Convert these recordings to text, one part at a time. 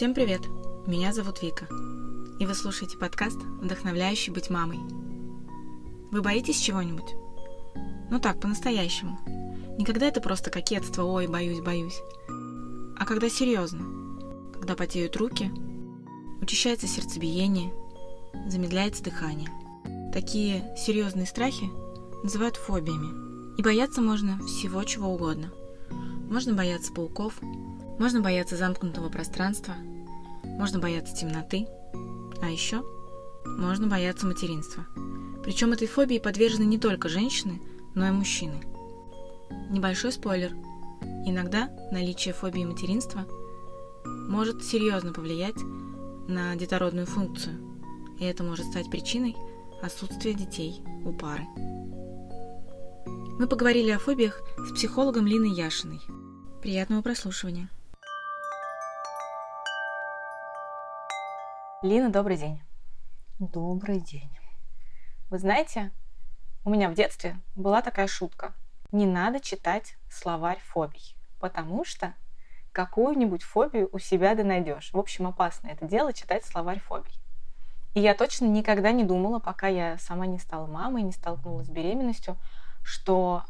Всем привет! Меня зовут Вика, и вы слушаете подкаст «Вдохновляющий быть мамой». Вы боитесь чего-нибудь? Ну так, по-настоящему. Не когда это просто кокетство «Ой, боюсь, боюсь», а когда серьезно. Когда потеют руки, учащается сердцебиение, замедляется дыхание. Такие серьезные страхи называют фобиями. И бояться можно всего чего угодно. Можно бояться пауков, можно бояться замкнутого пространства, можно бояться темноты, а еще можно бояться материнства. Причем этой фобии подвержены не только женщины, но и мужчины. Небольшой спойлер. Иногда наличие фобии материнства может серьезно повлиять на детородную функцию, и это может стать причиной отсутствия детей у пары. Мы поговорили о фобиях с психологом Линой Яшиной. Приятного прослушивания! Лина, добрый день. Добрый день. Вы знаете, у меня в детстве была такая шутка. Не надо читать словарь фобий, потому что какую-нибудь фобию у себя ты найдешь. В общем, опасно это дело читать словарь фобий. И я точно никогда не думала, пока я сама не стала мамой, не столкнулась с беременностью, что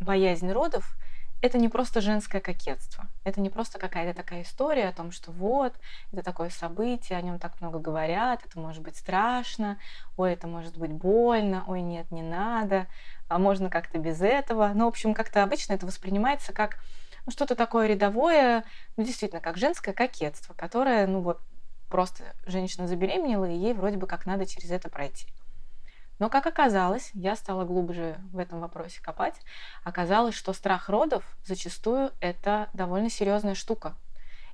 боязнь родов это не просто женское кокетство. Это не просто какая-то такая история о том, что вот, это такое событие, о нем так много говорят, это может быть страшно, ой, это может быть больно, ой, нет, не надо, а можно как-то без этого. Ну, в общем, как-то обычно это воспринимается как ну, что-то такое рядовое, ну, действительно, как женское кокетство, которое, ну, вот, просто женщина забеременела, и ей вроде бы как надо через это пройти. Но, как оказалось, я стала глубже в этом вопросе копать, оказалось, что страх родов зачастую это довольно серьезная штука.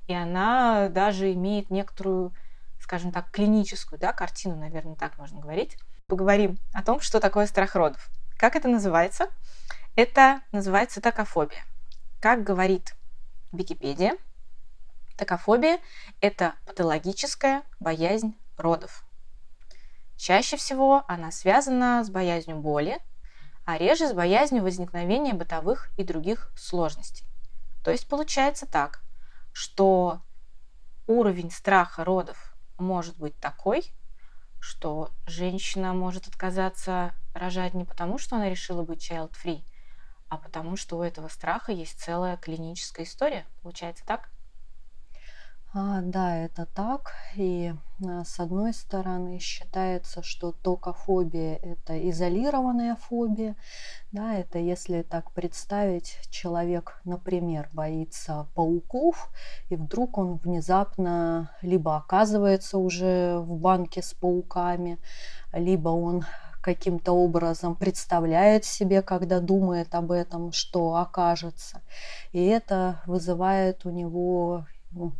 И она даже имеет некоторую, скажем так, клиническую да, картину, наверное, так можно говорить. Поговорим о том, что такое страх родов. Как это называется? Это называется такофобия. Как говорит Википедия, такофобия – это патологическая боязнь родов. Чаще всего она связана с боязнью боли, а реже с боязнью возникновения бытовых и других сложностей. То есть получается так, что уровень страха родов может быть такой, что женщина может отказаться рожать не потому, что она решила быть child-free, а потому что у этого страха есть целая клиническая история. Получается так? А, да, это так. И а, с одной стороны считается, что токофобия – это изолированная фобия. Да, это если так представить, человек, например, боится пауков, и вдруг он внезапно либо оказывается уже в банке с пауками, либо он каким-то образом представляет себе, когда думает об этом, что окажется. И это вызывает у него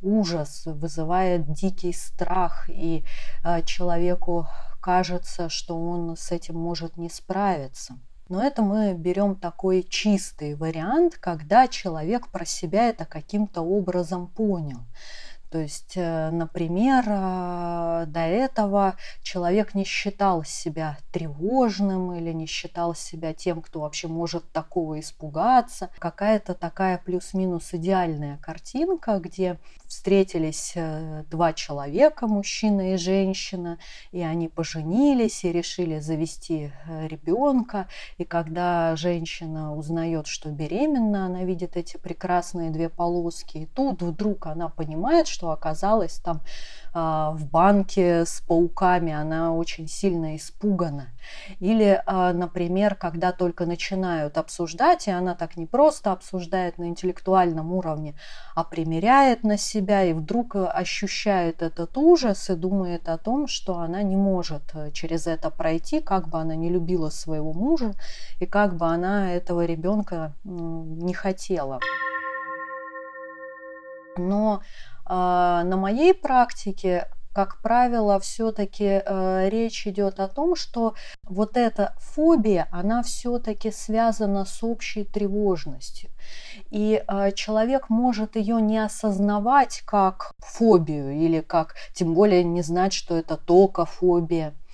ужас, вызывает дикий страх, и э, человеку кажется, что он с этим может не справиться. Но это мы берем такой чистый вариант, когда человек про себя это каким-то образом понял. То есть, э, например, э, до этого человек не считал себя тревожным или не считал себя тем, кто вообще может такого испугаться. Какая-то такая плюс-минус идеальная картинка, где встретились э, два человека, мужчина и женщина, и они поженились и решили завести ребенка. И когда женщина узнает, что беременна, она видит эти прекрасные две полоски, и тут вдруг она понимает, что оказалась там а, в банке с пауками, она очень сильно испугана. Или, а, например, когда только начинают обсуждать, и она так не просто обсуждает на интеллектуальном уровне, а примеряет на себя и вдруг ощущает этот ужас и думает о том, что она не может э, через это пройти, как бы она не любила своего мужа и как бы она этого ребенка не хотела. Но на моей практике как правило, все-таки э, речь идет о том, что вот эта фобия, она все-таки связана с общей тревожностью. И э, человек может ее не осознавать как фобию или как, тем более не знать, что это только фобия. А,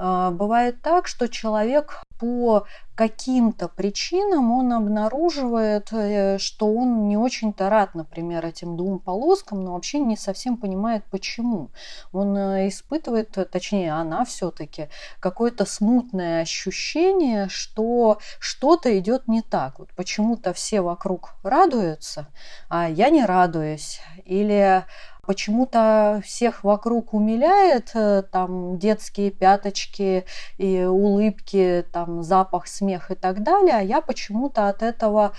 бывает так, что человек по каким-то причинам он обнаруживает, э, что он не очень-то рад, например, этим двум полоскам, но вообще не совсем понимает, почему. Он э, испытывает, э, точнее, она все-таки какое-то смутное ощущение, что что-то идет не так. Вот почему-то все вокруг радуются, а я не радуюсь. Или почему-то всех вокруг умиляет э, там детские пяточки и улыбки, там запах, смех и так далее, а я почему-то от этого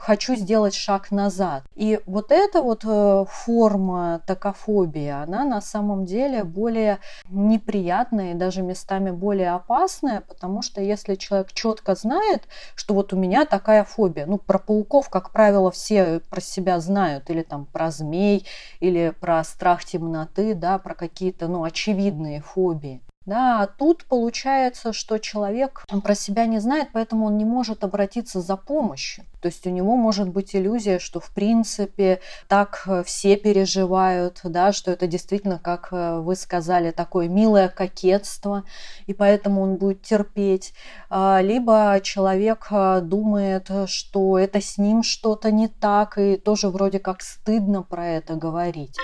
хочу сделать шаг назад. И вот эта вот э, форма токофобии, она на самом деле более неприятная и даже местами более опасная, потому что если человек четко знает, что вот у меня такая фобия, ну про пауков, как правило, все про себя знают, или там про змей, или про страх темноты, да, про какие-то, ну, очевидные фобии. Да, а тут получается, что человек про себя не знает, поэтому он не может обратиться за помощью. То есть у него может быть иллюзия, что в принципе так э, все переживают, да, что это действительно, как э, вы сказали, такое милое кокетство, и поэтому он будет терпеть. А, либо человек э, думает, что это с ним что-то не так, и тоже вроде как стыдно про это говорить.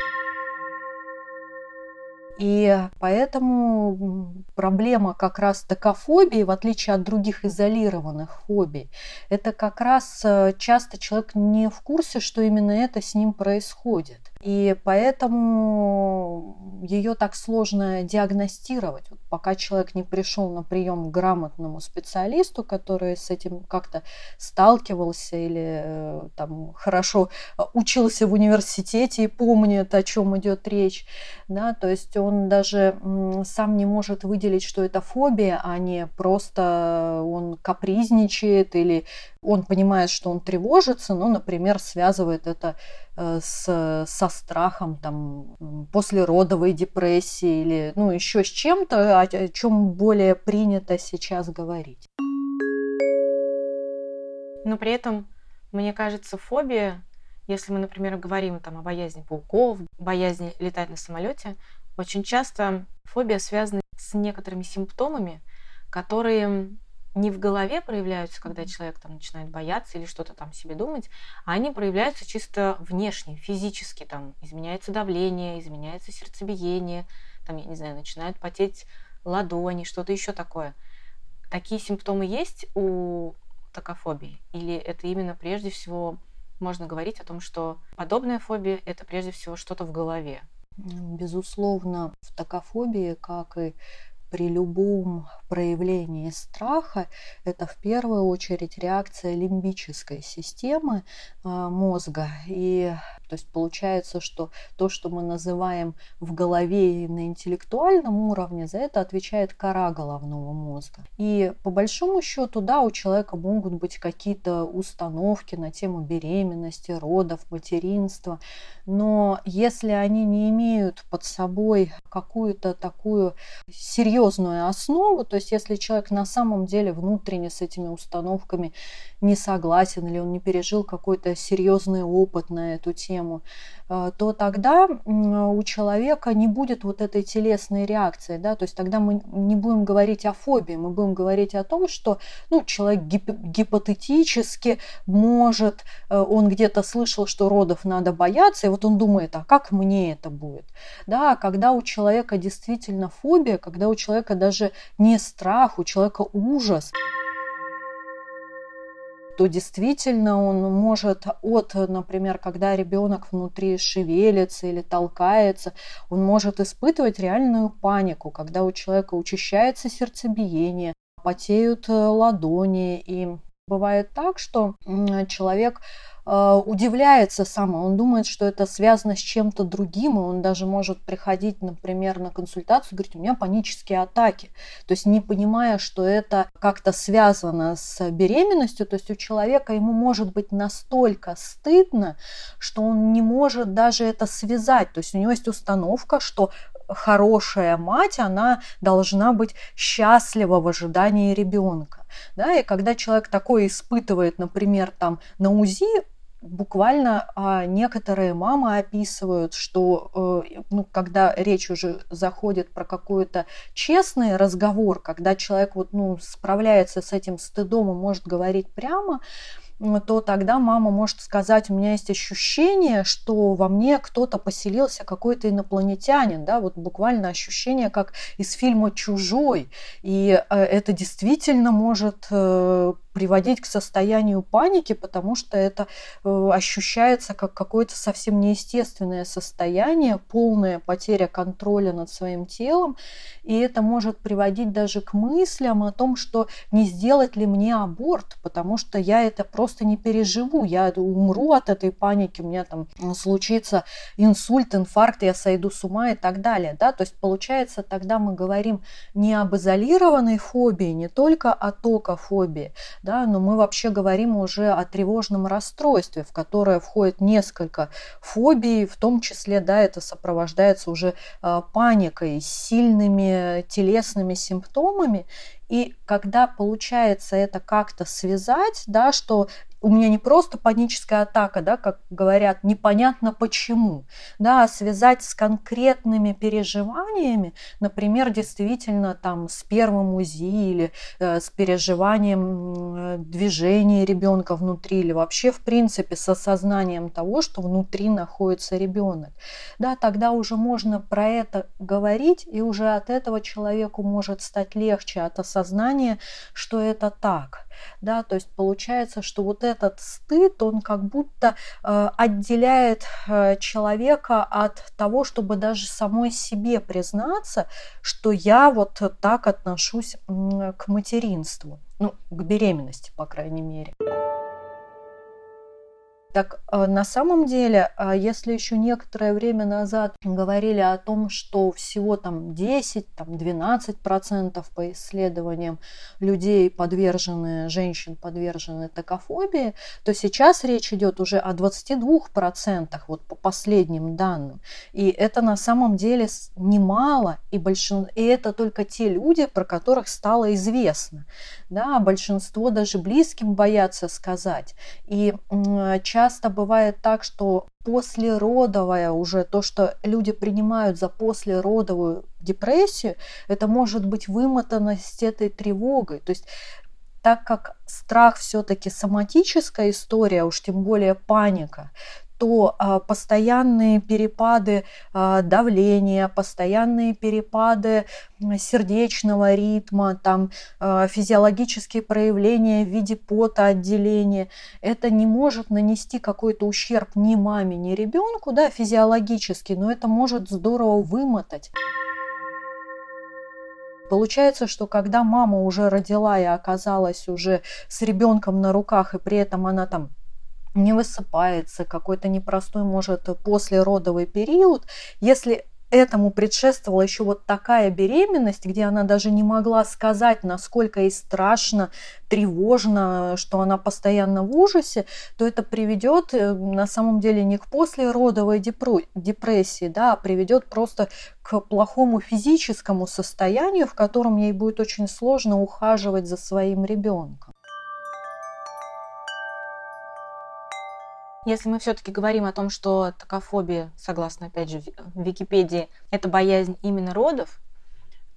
И поэтому проблема как раз токофобии, в отличие от других изолированных фобий, это как раз э, часто человек не в курсе, что именно это с ним происходит. И поэтому ее так сложно диагностировать. Вот пока человек не пришел на прием к грамотному специалисту, который с этим как-то сталкивался или э, там хорошо учился в университете и помнит, о чем идет речь, да, то есть он даже сам не может выделить, что это фобия, а не просто он капризничает или он понимает, что он тревожится, но, например, связывает это э, с, со страхом там, после родовой депрессии или ну, еще с чем-то, о чем более принято сейчас говорить. Но при этом, мне кажется, фобия, если мы, например, говорим там, о боязни пауков, боязни летать на самолете, очень часто фобия связана с некоторыми симптомами, которые не в голове проявляются, когда человек там начинает бояться или что-то там себе думать, а они проявляются чисто внешне, физически. Там изменяется давление, изменяется сердцебиение, там, я не знаю, начинают потеть ладони, что-то еще такое. Такие симптомы есть у токофобии? Или это именно прежде всего можно говорить о том, что подобная фобия – это прежде всего что-то в голове? Безусловно, в токофобии, как и при любом проявлении страха это в первую очередь реакция лимбической системы а, мозга. И то есть получается, что то, что мы называем в голове и на интеллектуальном уровне, за это отвечает кора головного мозга. И по большому счету, да, у человека могут быть какие-то установки на тему беременности, родов, материнства, но если они не имеют под собой какую-то такую серьезную основу, то есть если человек на самом деле внутренне с этими установками не согласен или он не пережил какой-то серьезный опыт на эту тему, э, то тогда у человека не будет вот этой телесной реакции, да, то есть тогда мы не будем говорить о фобии, мы будем говорить о том, что ну, человек гип- гипотетически может, э, он где-то слышал, что родов надо бояться, и вот он думает, а как мне это будет? Да, когда у человека действительно фобия, когда у человека даже не страх, у человека ужас, то действительно он может от, например, когда ребенок внутри шевелится или толкается, он может испытывать реальную панику, когда у человека учащается сердцебиение, потеют э, ладони, и бывает так, что человек удивляется сам, он думает, что это связано с чем-то другим, и он даже может приходить, например, на консультацию и говорить, у меня панические атаки, то есть не понимая, что это как-то связано с беременностью, то есть у человека ему может быть настолько стыдно, что он не может даже это связать, то есть у него есть установка, что хорошая мать, она должна быть счастлива в ожидании ребенка. Да, и когда человек такое испытывает, например, там на УЗИ, буквально а, некоторые мамы описывают, что э, ну, когда речь уже заходит про какой-то честный разговор, когда человек вот, ну, справляется с этим стыдом и может говорить прямо, то тогда мама может сказать, у меня есть ощущение, что во мне кто-то поселился, какой-то инопланетянин, да, вот буквально ощущение, как из фильма «Чужой». И э, это действительно может э, приводить к состоянию паники, потому что это э, ощущается как какое-то совсем неестественное состояние, полная потеря контроля над своим телом, и это может приводить даже к мыслям о том, что не сделать ли мне аборт, потому что я это просто не переживу, я умру от этой паники, у меня там случится инсульт, инфаркт, я сойду с ума и так далее, да, то есть получается тогда мы говорим не об изолированной фобии, не только о токофобии, да, но мы вообще говорим уже о тревожном расстройстве, в которое входит несколько фобий, в том числе, да, это сопровождается уже э, паникой, сильными телесными симптомами, и когда получается это как-то связать, да, что у меня не просто паническая атака, да, как говорят, непонятно почему, да, а связать с конкретными переживаниями, например, действительно там с первым УЗИ или э, с переживанием э, движения ребенка внутри или вообще в принципе с осознанием того, что внутри находится ребенок, да, тогда уже можно про это говорить и уже от этого человеку может стать легче от осознания, что это так да, то есть получается, что вот этот стыд, он как будто э, отделяет э, человека от того, чтобы даже самой себе признаться, что я вот так отношусь к материнству, ну, к беременности, по крайней мере. Так э, на самом деле, а если еще некоторое время назад говорили о том, что всего там 10, там 12 процентов по исследованиям людей подвержены, женщин подвержены токофобии, то сейчас речь идет уже о 22 процентах, вот по последним данным. И это на самом деле немало, и, большин... и это только те люди, про которых стало известно. Да, большинство даже близким боятся сказать. И часто часто бывает так, что послеродовая уже, то, что люди принимают за послеродовую депрессию, это может быть вымотанность этой тревогой. То есть так как страх все-таки соматическая история, уж тем более паника, то а, постоянные перепады а, давления, постоянные перепады сердечного ритма, там а, физиологические проявления в виде пота отделения, это не может нанести какой-то ущерб ни маме, ни ребенку, да, физиологически, но это может здорово вымотать. Получается, что когда мама уже родила и оказалась уже с ребенком на руках, и при этом она там не высыпается, какой-то непростой, может, послеродовый период, если этому предшествовала еще вот такая беременность, где она даже не могла сказать, насколько ей страшно, тревожно, что она постоянно в ужасе, то это приведет э, на самом деле не к послеродовой депрессии, да, а приведет просто к плохому физическому состоянию, в котором ей будет очень сложно ухаживать за своим ребенком. Если мы все-таки говорим о том, что токофобия, согласно, опять же, Википедии, это боязнь именно родов,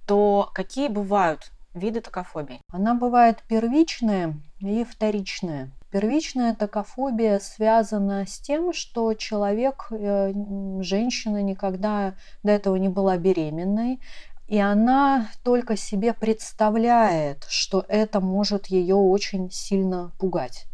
то какие бывают виды токофобии? Она бывает первичная и вторичная. Первичная токофобия связана с тем, что человек, э, женщина никогда до этого не была беременной, и она только себе представляет, что это может ее очень сильно пугать.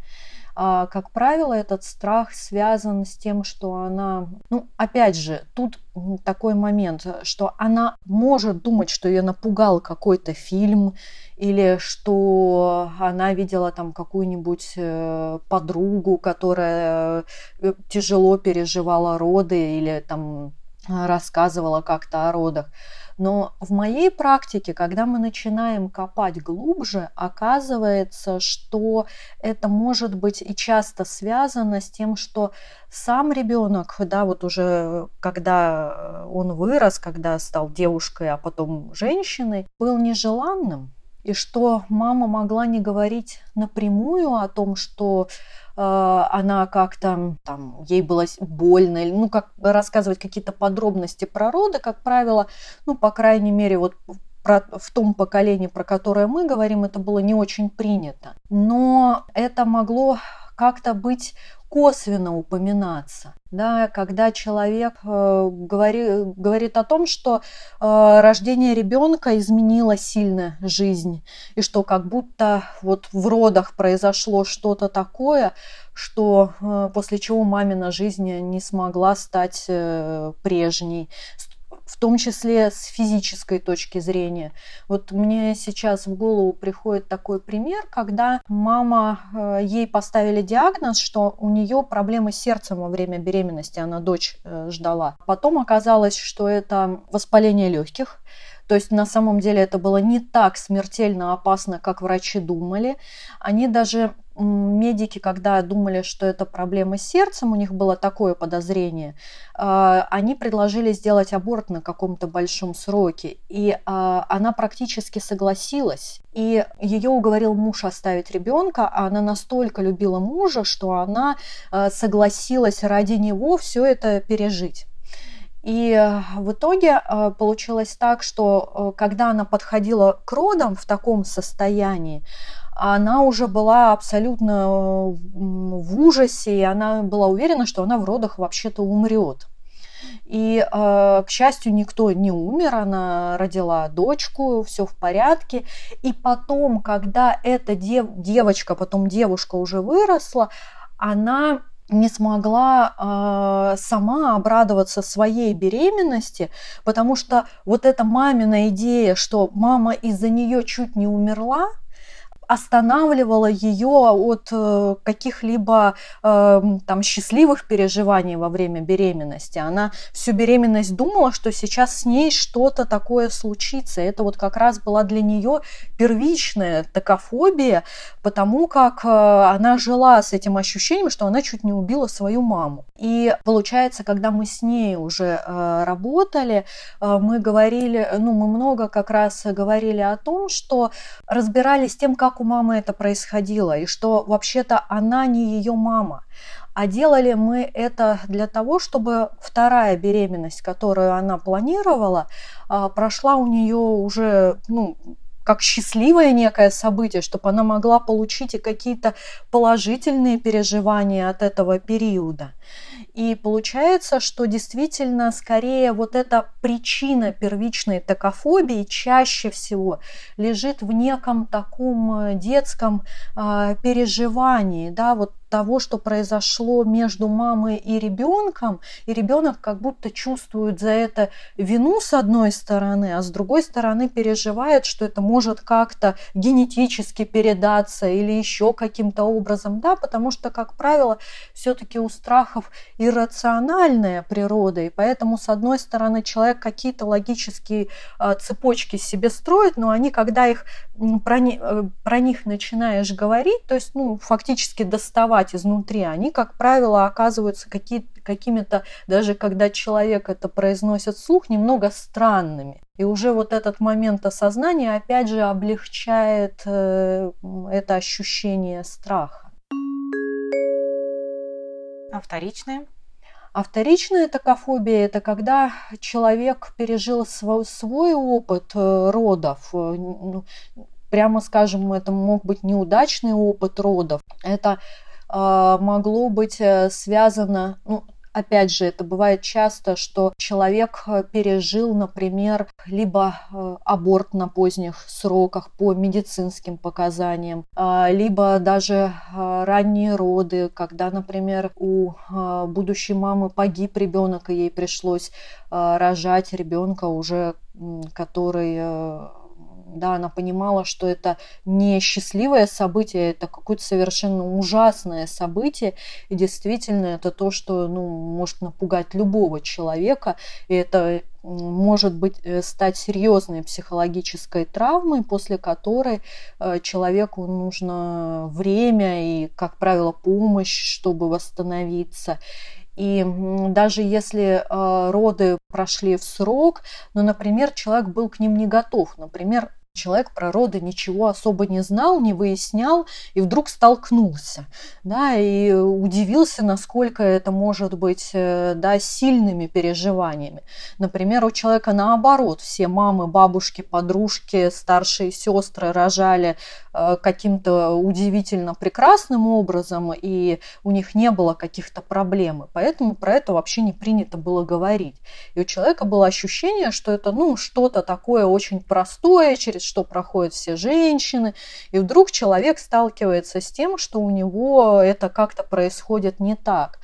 А, как правило, этот страх связан с тем, что она, ну, опять же, тут такой момент, что она может думать, что ее напугал какой-то фильм, или что она видела там какую-нибудь э, подругу, которая э, тяжело переживала роды, или там рассказывала как-то о родах. Но в моей практике, когда мы начинаем копать глубже, оказывается, что это может быть и часто связано с тем, что сам ребенок, да, вот уже когда он вырос, когда стал девушкой, а потом женщиной, был нежеланным и что мама могла не говорить напрямую о том, что э, она как-то там ей было больно, или ну как рассказывать какие-то подробности про роды, как правило, ну по крайней мере вот про, в том поколении, про которое мы говорим, это было не очень принято. Но это могло как-то быть косвенно упоминаться, да, когда человек э, говори, говорит о том, что э, рождение ребенка изменило сильно жизнь, и что как будто вот в родах произошло что-то такое, что э, после чего мамина жизнь не смогла стать э, прежней, в том числе с физической точки зрения. Вот мне сейчас в голову приходит такой пример, когда мама, э, ей поставили диагноз, что у нее проблемы с сердцем во время беременности, она дочь э, ждала. Потом оказалось, что это воспаление легких, то есть на самом деле это было не так смертельно опасно, как врачи думали. Они даже медики, когда думали, что это проблема с сердцем, у них было такое подозрение, а, они предложили сделать аборт на каком-то большом сроке. И а, она практически согласилась. И ее уговорил муж оставить ребенка, а она настолько любила мужа, что она а, согласилась ради него все это пережить. И в итоге получилось так, что когда она подходила к родам в таком состоянии, она уже была абсолютно в ужасе, и она была уверена, что она в родах вообще-то умрет. И, э, к счастью, никто не умер, она родила дочку, все в порядке. И потом, когда эта дев, девочка, потом девушка уже выросла, она не смогла э, сама обрадоваться своей беременности, потому что вот эта мамина идея, что мама из-за нее чуть не умерла, останавливало ее от э, каких-либо э, там счастливых переживаний во время беременности. Она всю беременность думала, что сейчас с ней что-то такое случится. Это вот как раз была для нее первичная токофобия, потому как э, она жила с этим ощущением, что она чуть не убила свою маму. И получается, когда мы с ней уже работали, мы говорили, ну, мы много как раз говорили о том, что разбирались тем, как как у мамы это происходило, и что вообще-то она не ее мама. А делали мы это для того, чтобы вторая беременность, которую она планировала, а, прошла у нее уже ну, как счастливое некое событие, чтобы она могла получить и какие-то положительные переживания от этого периода. И получается, что действительно скорее вот эта причина первичной токофобии чаще всего лежит в неком таком э, детском э, переживании, да, вот того, что произошло между мамой и ребенком, и ребенок как будто чувствует за это вину с одной стороны, а с другой стороны переживает, что это может как-то генетически передаться или еще каким-то образом, да, потому что, как правило, все-таки у страхов иррациональная природа, и поэтому, с одной стороны, человек какие-то логические а, цепочки себе строит, но они, когда их про, э, про них начинаешь говорить, то есть, ну, фактически доставать изнутри, они, как правило, оказываются какие, какими-то, даже когда человек это произносит вслух, немного странными. И уже вот этот момент осознания, опять же, облегчает э, это ощущение страха. А вторичное? А вторичная токофобия – это когда человек пережил свой, свой опыт э, родов, э, ну, прямо скажем, это мог быть неудачный опыт родов. Это могло быть э, связано, ну, Опять же, это бывает часто, что человек э, пережил, например, либо э, аборт на поздних сроках по медицинским показаниям, а, либо даже а, ранние роды, когда, например, у а, будущей мамы погиб ребенок, и ей пришлось рожать ребенка уже, который да, она понимала, что это не счастливое событие, это какое-то совершенно ужасное событие, и действительно это то, что, ну, может напугать любого человека, и это может быть э, стать серьезной психологической травмой, после которой э, человеку нужно время и, как правило, помощь, чтобы восстановиться. И даже если э, роды прошли в срок, но, например, человек был к ним не готов, например, Человек про роды ничего особо не знал, не выяснял, и вдруг столкнулся, да, и удивился, насколько это может быть, э, да, сильными переживаниями. Например, у человека наоборот, все мамы, бабушки, подружки, старшие сестры рожали э, каким-то удивительно прекрасным образом, и у них не было каких-то проблем, поэтому про это вообще не принято было говорить. И у человека было ощущение, что это, ну, что-то такое очень простое, через что проходят все женщины, и вдруг человек сталкивается с тем, что у него это как-то происходит не так.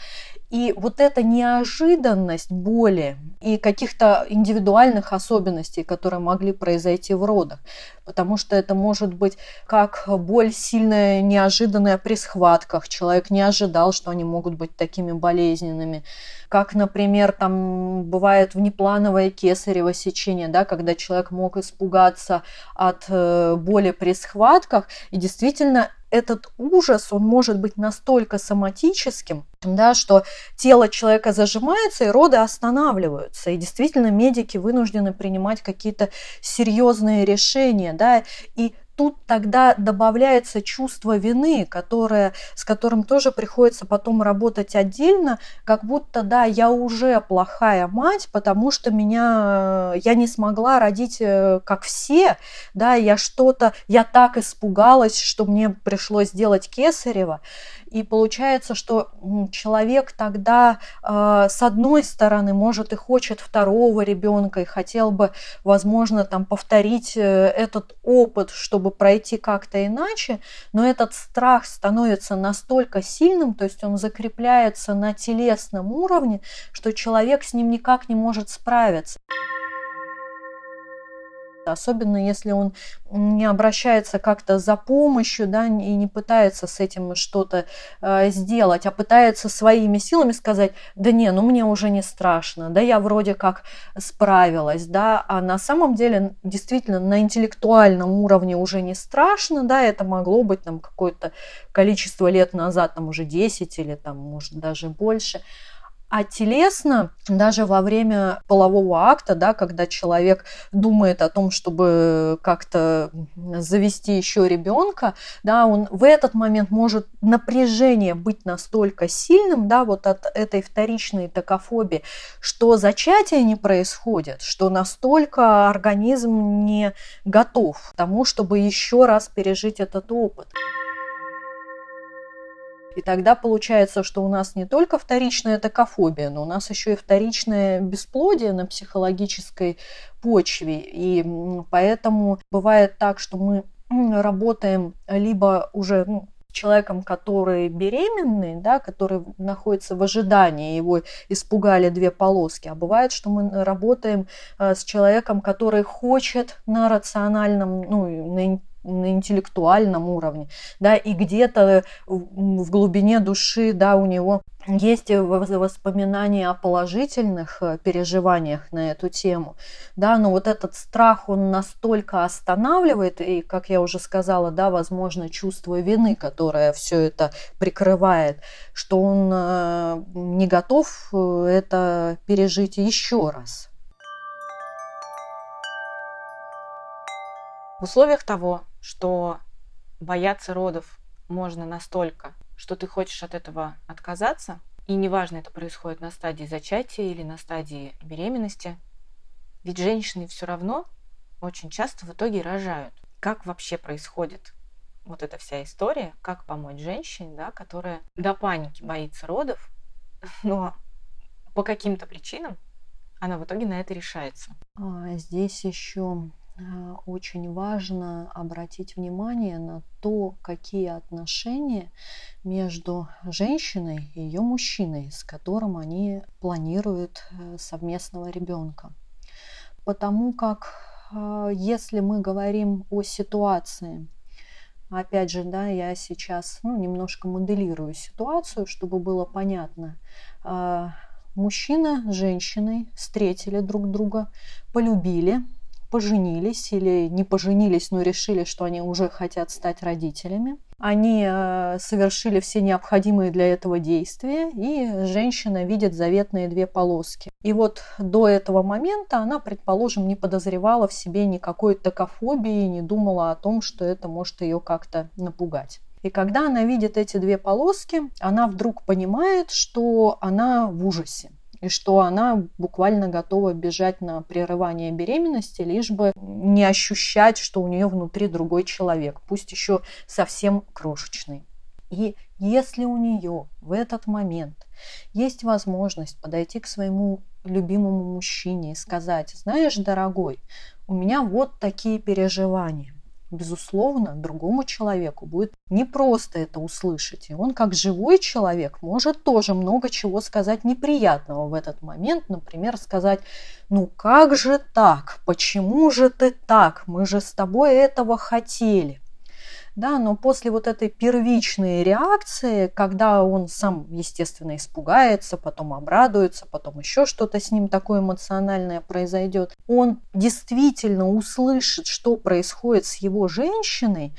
И вот эта неожиданность боли и каких-то индивидуальных особенностей, которые могли произойти в родах, потому что это может быть как боль сильная, неожиданная при схватках, человек не ожидал, что они могут быть такими болезненными, как, например, там бывает внеплановое кесарево сечение, да, когда человек мог испугаться от э, боли при схватках, и действительно этот ужас, он может быть настолько соматическим, да, что тело человека зажимается и роды останавливаются. И действительно медики вынуждены принимать какие-то серьезные решения. Да, и тут тогда добавляется чувство вины, которое, с которым тоже приходится потом работать отдельно, как будто, да, я уже плохая мать, потому что меня, я не смогла родить э, как все, да, я что-то, я так испугалась, что мне пришлось делать кесарево. И получается, что человек тогда э, с одной стороны может и хочет второго ребенка и хотел бы, возможно, там повторить э, этот опыт, чтобы пройти как-то иначе, но этот страх становится настолько сильным, то есть он закрепляется на телесном уровне, что человек с ним никак не может справиться особенно если он не обращается как-то за помощью, да, и не пытается с этим что-то э, сделать, а пытается своими силами сказать, да не, ну мне уже не страшно, да я вроде как справилась, да, а на самом деле действительно на интеллектуальном уровне уже не страшно, да, это могло быть там какое-то количество лет назад, там уже 10 или там может даже больше, а телесно, даже во время полового акта, да, когда человек думает о том, чтобы как-то завести еще ребенка, да, он в этот момент может напряжение быть настолько сильным, да, вот от этой вторичной токофобии, что зачатие не происходит, что настолько организм не готов к тому, чтобы еще раз пережить этот опыт. И тогда получается, что у нас не только вторичная токофобия, но у нас еще и вторичное бесплодие на психологической почве. И поэтому бывает так, что мы работаем либо уже ну, человеком, который беременный, да, который находится в ожидании, его испугали две полоски. А бывает, что мы работаем э, с человеком, который хочет на рациональном, ну, на на интеллектуальном уровне, да, и где-то в глубине души, да, у него есть воспоминания о положительных э, переживаниях на эту тему, да, но вот этот страх, он настолько останавливает, и, как я уже сказала, да, возможно, чувство вины, которое все это прикрывает, что он э, не готов э, это пережить еще раз. В условиях того, что бояться родов можно настолько, что ты хочешь от этого отказаться, и неважно, это происходит на стадии зачатия или на стадии беременности, ведь женщины все равно очень часто в итоге рожают. Как вообще происходит вот эта вся история, как помочь женщине, да, которая до паники боится родов, но по каким-то причинам она в итоге на это решается. А, здесь еще очень важно обратить внимание на то, какие отношения между женщиной и ее мужчиной, с которым они планируют э, совместного ребенка. Потому как а, если мы говорим о ситуации, опять же, да, я сейчас ну, немножко моделирую ситуацию, чтобы было понятно. А, мужчина с женщиной встретили друг друга, полюбили, поженились или не поженились, но решили, что они уже хотят стать родителями. Они э, совершили все необходимые для этого действия, и женщина видит заветные две полоски. И вот до этого момента она, предположим, не подозревала в себе никакой токофобии, не думала о том, что это может ее как-то напугать. И когда она видит эти две полоски, она вдруг понимает, что она в ужасе и что она буквально готова бежать на прерывание беременности, лишь бы не ощущать, что у нее внутри другой человек, пусть еще совсем крошечный. И если у нее в этот момент есть возможность подойти к своему любимому мужчине и сказать, знаешь, дорогой, у меня вот такие переживания, безусловно, другому человеку будет не просто это услышать. И он, как живой человек, может тоже много чего сказать неприятного в этот момент. Например, сказать, ну как же так? Почему же ты так? Мы же с тобой этого хотели да, но после вот этой первичной реакции, когда он сам, естественно, испугается, потом обрадуется, потом еще что-то с ним такое эмоциональное произойдет, он действительно услышит, что происходит с его женщиной,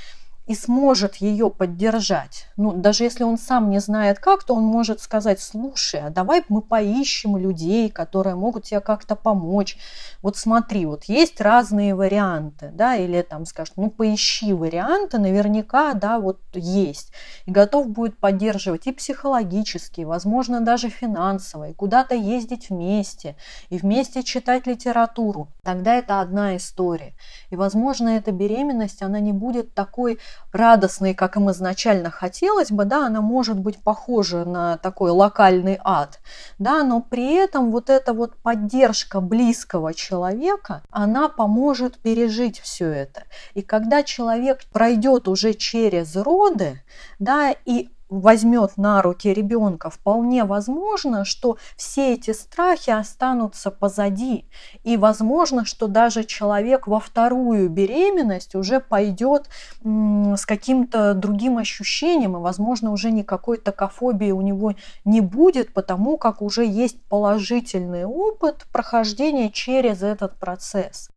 и сможет ее поддержать. Ну, даже если он сам не знает как, то он может сказать, слушай, а давай мы поищем людей, которые могут тебе как-то помочь. Вот смотри, вот есть разные варианты, да, или там скажет, ну, поищи варианты, наверняка, да, вот есть. И готов будет поддерживать и психологически, возможно, даже финансово, и куда-то ездить вместе, и вместе читать литературу. Тогда это одна история. И, возможно, эта беременность, она не будет такой радостной, как им изначально хотелось бы, да, она может быть похожа на такой локальный ад, да, но при этом вот эта вот поддержка близкого человека, она поможет пережить все это. И когда человек пройдет уже через роды, да, и возьмет на руки ребенка, вполне возможно, что все эти страхи останутся позади. И возможно, что даже человек во вторую беременность уже пойдет с каким-то другим ощущением, и, возможно, уже никакой токофобии у него не будет, потому как уже есть положительный опыт прохождения через этот процесс.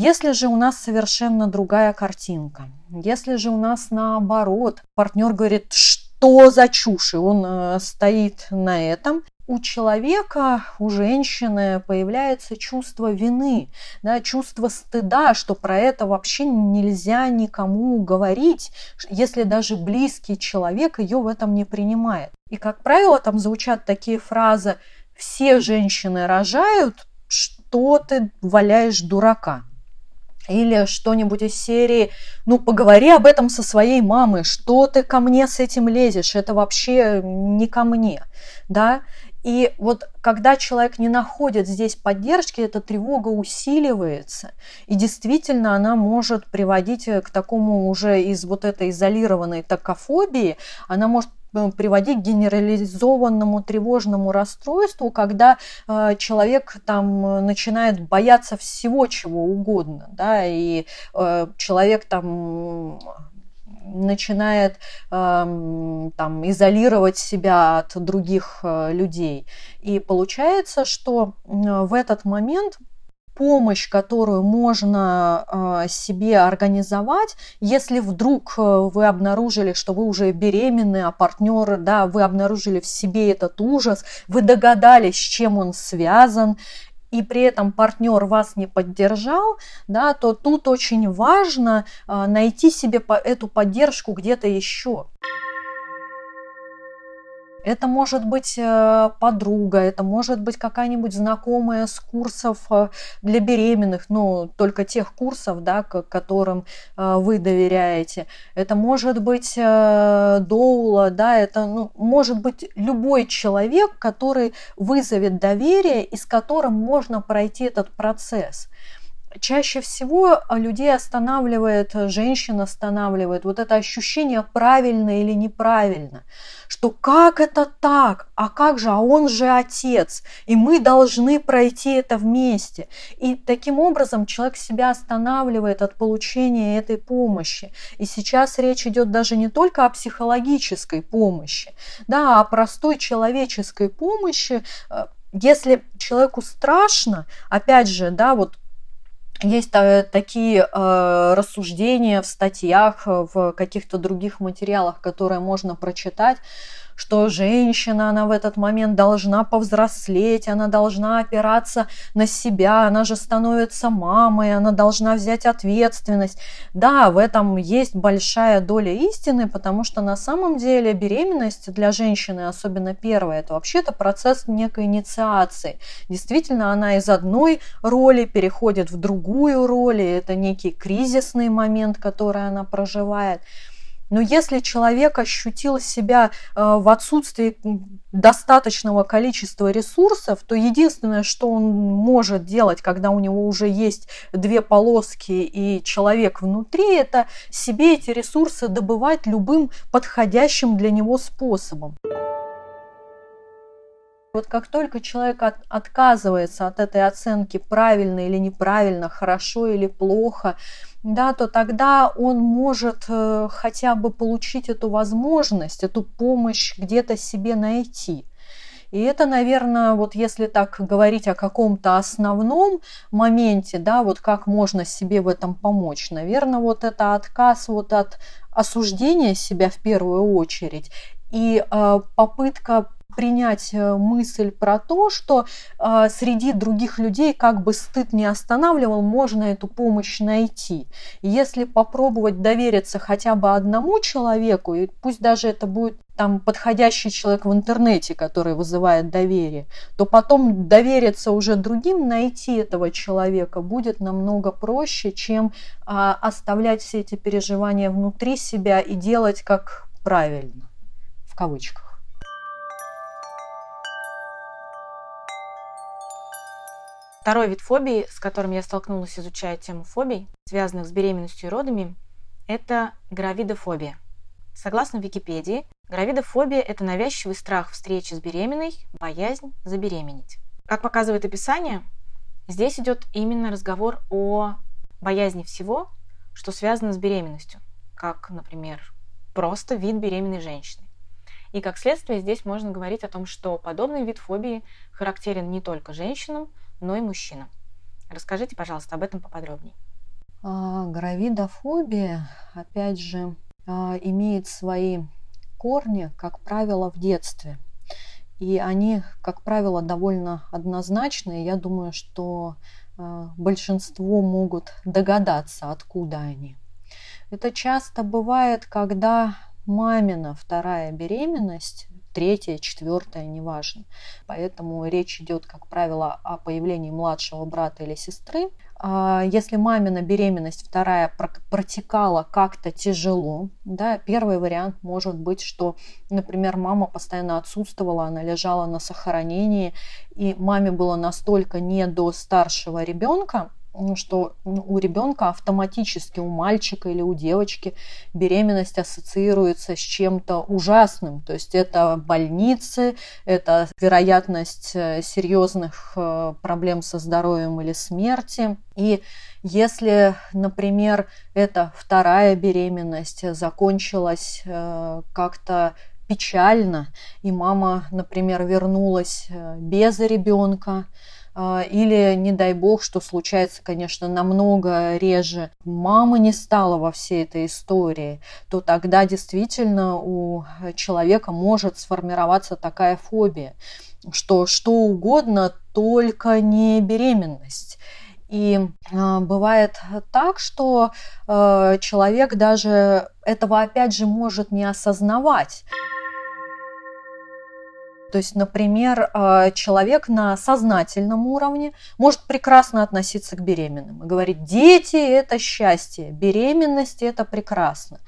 Если же у нас совершенно другая картинка, если же у нас наоборот, партнер говорит, что за чушь, и он э, стоит на этом, у человека, у женщины появляется чувство вины, да, чувство стыда, что про это вообще нельзя никому говорить, если даже близкий человек ее в этом не принимает. И, как правило, там звучат такие фразы «все женщины рожают, что ты валяешь дурака». Или что-нибудь из серии, ну, поговори об этом со своей мамой, что ты ко мне с этим лезешь, это вообще не ко мне, да. И вот когда человек не находит здесь поддержки, эта тревога усиливается. И действительно она может приводить к такому уже из вот этой изолированной токофобии, она может Э, приводить к генерализованному тревожному расстройству, когда э, человек там э, начинает бояться всего чего угодно, да, и э, человек там начинает э, там изолировать себя от других э, людей. И получается, что э, в этот момент помощь, которую можно а, себе организовать, если вдруг э, вы обнаружили, что вы уже беременны, а партнер, да, вы обнаружили в себе этот ужас, вы догадались, с чем он связан, и при этом партнер вас не поддержал, да, то тут очень важно а, найти себе эту поддержку где-то еще. Это может быть э, подруга, это может быть какая-нибудь знакомая с курсов э, для беременных, ну, только тех курсов, да, к которым э, вы доверяете. Это может быть доула, да, это ну, может быть любой человек, который вызовет доверие и с которым можно пройти этот процесс чаще всего людей останавливает, женщин останавливает вот это ощущение правильно или неправильно что как это так, а как же, а он же отец, и мы должны пройти это вместе. И таким образом человек себя останавливает от получения этой помощи. И сейчас речь идет даже не только о психологической помощи, да, а о простой человеческой помощи, если человеку страшно, опять же, да, вот есть такие э, рассуждения в статьях, в каких-то других материалах, которые можно прочитать, что женщина, она в этот момент должна повзрослеть, она должна опираться на себя, она же становится мамой, она должна взять ответственность. Да, в этом есть большая доля истины, потому что на самом деле беременность для женщины, особенно первая, это вообще-то процесс некой инициации. Действительно, она из одной роли переходит в другую роль, и это некий кризисный момент, который она проживает. Но если человек ощутил себя э, в отсутствии достаточного количества ресурсов, то единственное, что он может делать, когда у него уже есть две полоски и человек внутри, это себе эти ресурсы добывать любым подходящим для него способом. Вот как только человек от, отказывается от этой оценки правильно или неправильно, хорошо или плохо, да, то тогда он может э, хотя бы получить эту возможность, эту помощь где-то себе найти. И это, наверное, вот если так говорить о каком-то основном моменте, да, вот как можно себе в этом помочь, наверное, вот это отказ вот от осуждения себя в первую очередь и э, попытка принять э, мысль про то, что э, среди других людей, как бы стыд не останавливал, можно эту помощь найти. если попробовать довериться хотя бы одному человеку, и пусть даже это будет там подходящий человек в интернете, который вызывает доверие, то потом довериться уже другим, найти этого человека будет намного проще, чем а, оставлять все эти переживания внутри себя и делать как правильно, в кавычках. Второй вид фобии, с которым я столкнулась, изучая тему фобий, связанных с беременностью и родами, это гравидофобия. Согласно Википедии, гравидофобия – это навязчивый страх встречи с беременной, боязнь забеременеть. Как показывает описание, здесь идет именно разговор о боязни всего, что связано с беременностью, как, например, просто вид беременной женщины. И как следствие здесь можно говорить о том, что подобный вид фобии характерен не только женщинам, но и мужчинам. Расскажите, пожалуйста, об этом поподробнее. А, гравидофобия, опять же, а, имеет свои корни, как правило, в детстве. И они, как правило, довольно однозначные. Я думаю, что а, большинство могут догадаться, откуда они. Это часто бывает, когда мамина вторая беременность третья, четвертая, неважно. Поэтому речь идет, как правило, о появлении младшего брата или сестры. А если мамина беременность вторая протекала как-то тяжело, да, первый вариант может быть, что, например, мама постоянно отсутствовала, она лежала на сохранении, и маме было настолько не до старшего ребенка, что у ребенка автоматически, у мальчика или у девочки беременность ассоциируется с чем-то ужасным. То есть это больницы, это вероятность э, серьезных э, проблем со здоровьем или смерти. И если, например, эта вторая беременность закончилась э, как-то печально, и мама, например, вернулась без ребенка, или, не дай бог, что случается, конечно, намного реже, мама не стала во всей этой истории, то тогда действительно у человека может сформироваться такая фобия, что что угодно, только не беременность. И э, бывает так, что э, человек даже этого опять же может не осознавать. То есть, например, а, человек на сознательном уровне может прекрасно относиться к беременным и говорить, дети – это счастье, беременность – это прекрасно.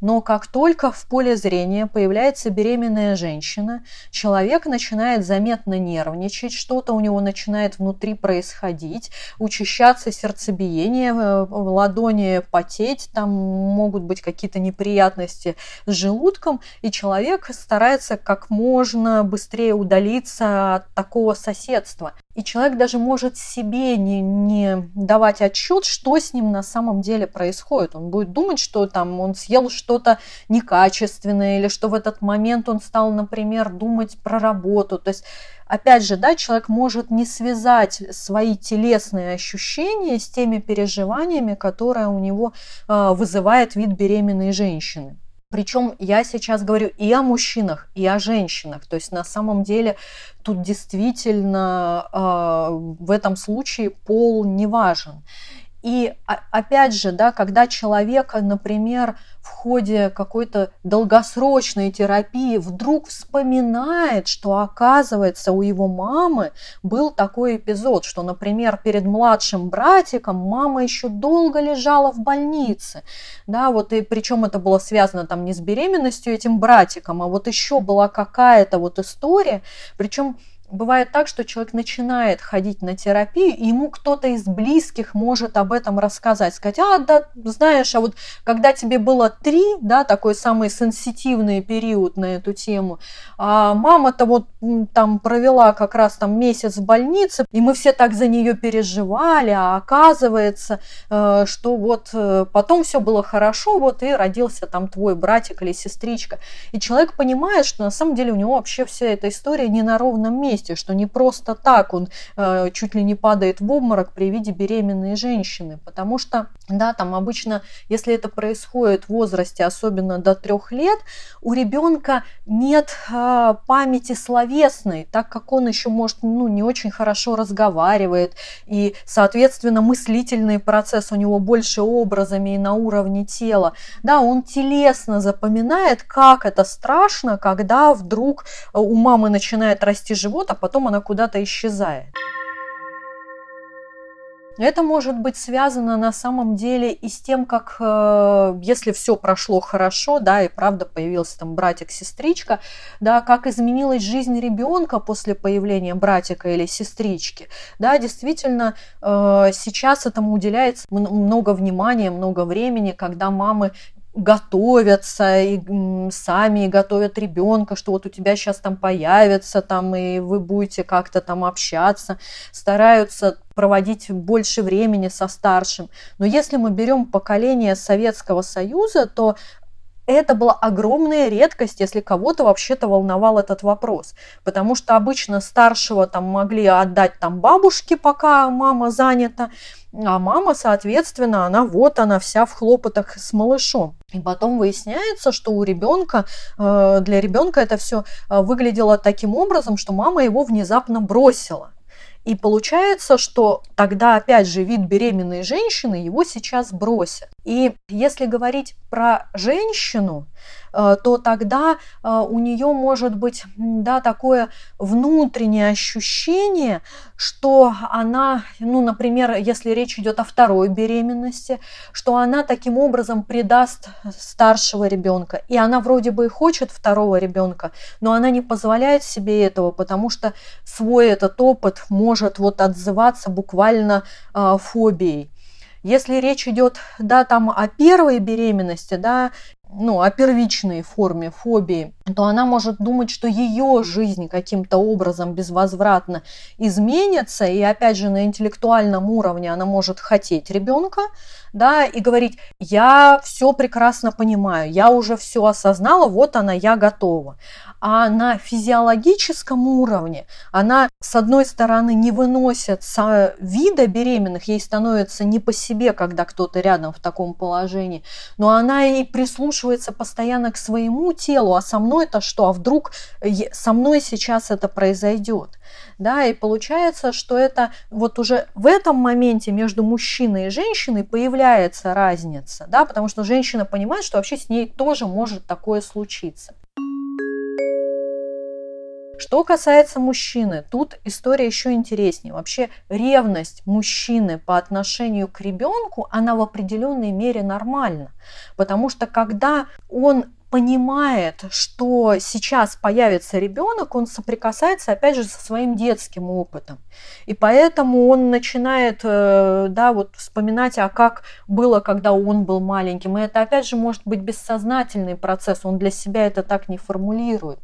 Но как только в поле зрения появляется беременная женщина, человек начинает заметно нервничать, что-то у него начинает внутри происходить, учащаться сердцебиение, э, ладони потеть, там могут быть какие-то неприятности с желудком, и человек старается как можно быстрее удалиться от такого соседства. И человек даже может себе не, не давать отчет, что с ним на самом деле происходит. Он будет думать, что там он съел что что-то некачественное, или что в этот момент он стал, например, думать про работу. То есть опять же, да, человек может не связать свои телесные ощущения с теми переживаниями, которые у него э, вызывает вид беременной женщины. Причем я сейчас говорю и о мужчинах, и о женщинах. То есть на самом деле тут действительно э, в этом случае пол не важен. И опять же, да, когда человек, например, в ходе какой-то долгосрочной терапии вдруг вспоминает, что оказывается у его мамы был такой эпизод, что, например, перед младшим братиком мама еще долго лежала в больнице, да, вот и причем это было связано там не с беременностью этим братиком, а вот еще была какая-то вот история, причем бывает так, что человек начинает ходить на терапию, и ему кто-то из близких может об этом рассказать, сказать, а, да, знаешь, а вот когда тебе было три, да, такой самый сенситивный период на эту тему, а мама-то вот там провела как раз там месяц в больнице, и мы все так за нее переживали, а оказывается, э, что вот э, потом все было хорошо, вот и родился там твой братик или сестричка. И человек понимает, что на самом деле у него вообще вся эта история не на ровном месте, месте, что не просто так он э, чуть ли не падает в обморок при виде беременной женщины, потому что, да, там обычно, если это происходит в возрасте, особенно до трех лет, у ребенка нет э, памяти словесной, так как он еще может, ну, не очень хорошо разговаривает, и, соответственно, мыслительный процесс у него больше образами и на уровне тела, да, он телесно запоминает, как это страшно, когда вдруг у мамы начинает расти живот, а потом она куда-то исчезает. Это может быть связано на самом деле и с тем, как э, если все прошло хорошо, да, и правда появился там братик-сестричка, да, как изменилась жизнь ребенка после появления братика или сестрички, да, действительно э, сейчас этому уделяется много внимания, много времени, когда мамы готовятся и сами готовят ребенка, что вот у тебя сейчас там появится там и вы будете как-то там общаться, стараются проводить больше времени со старшим. Но если мы берем поколение Советского Союза, то это была огромная редкость, если кого-то вообще-то волновал этот вопрос. Потому что обычно старшего там могли отдать там бабушке, пока мама занята, а мама, соответственно, она вот она вся в хлопотах с малышом. И потом выясняется, что у ребенка, э, для ребенка это все э, выглядело таким образом, что мама его внезапно бросила. И получается, что тогда, опять же, вид беременной женщины его сейчас бросят. И если говорить про женщину, Э, то тогда э, у нее может быть да, такое внутреннее ощущение, что она, ну, например, если речь идет о второй беременности, что она таким образом предаст старшего ребенка. И она вроде бы и хочет второго ребенка, но она не позволяет себе этого, потому что свой этот опыт может вот отзываться буквально э, фобией. Если речь идет, да, там о первой беременности, да, ну, о первичной форме фобии, то она может думать, что ее жизнь каким-то образом безвозвратно изменится, и опять же на интеллектуальном уровне она может хотеть ребенка, да, и говорить, я все прекрасно понимаю, я уже все осознала, вот она, я готова а на физиологическом уровне она, с одной стороны, не выносит вида беременных, ей становится не по себе, когда кто-то рядом в таком положении, но она и прислушивается постоянно к своему телу, а со мной-то что, а вдруг со мной сейчас это произойдет. Да, и получается, что это вот уже в этом моменте между мужчиной и женщиной появляется разница, да, потому что женщина понимает, что вообще с ней тоже может такое случиться. Что касается мужчины, тут история еще интереснее. Вообще ревность мужчины по отношению к ребенку, она в определенной мере нормальна. Потому что когда он понимает, что сейчас появится ребенок, он соприкасается, опять же, со своим детским опытом. И поэтому он начинает, э, да, вот вспоминать, а как было, когда он был маленьким. И это, опять же, может быть бессознательный процесс, он для себя это так не формулирует.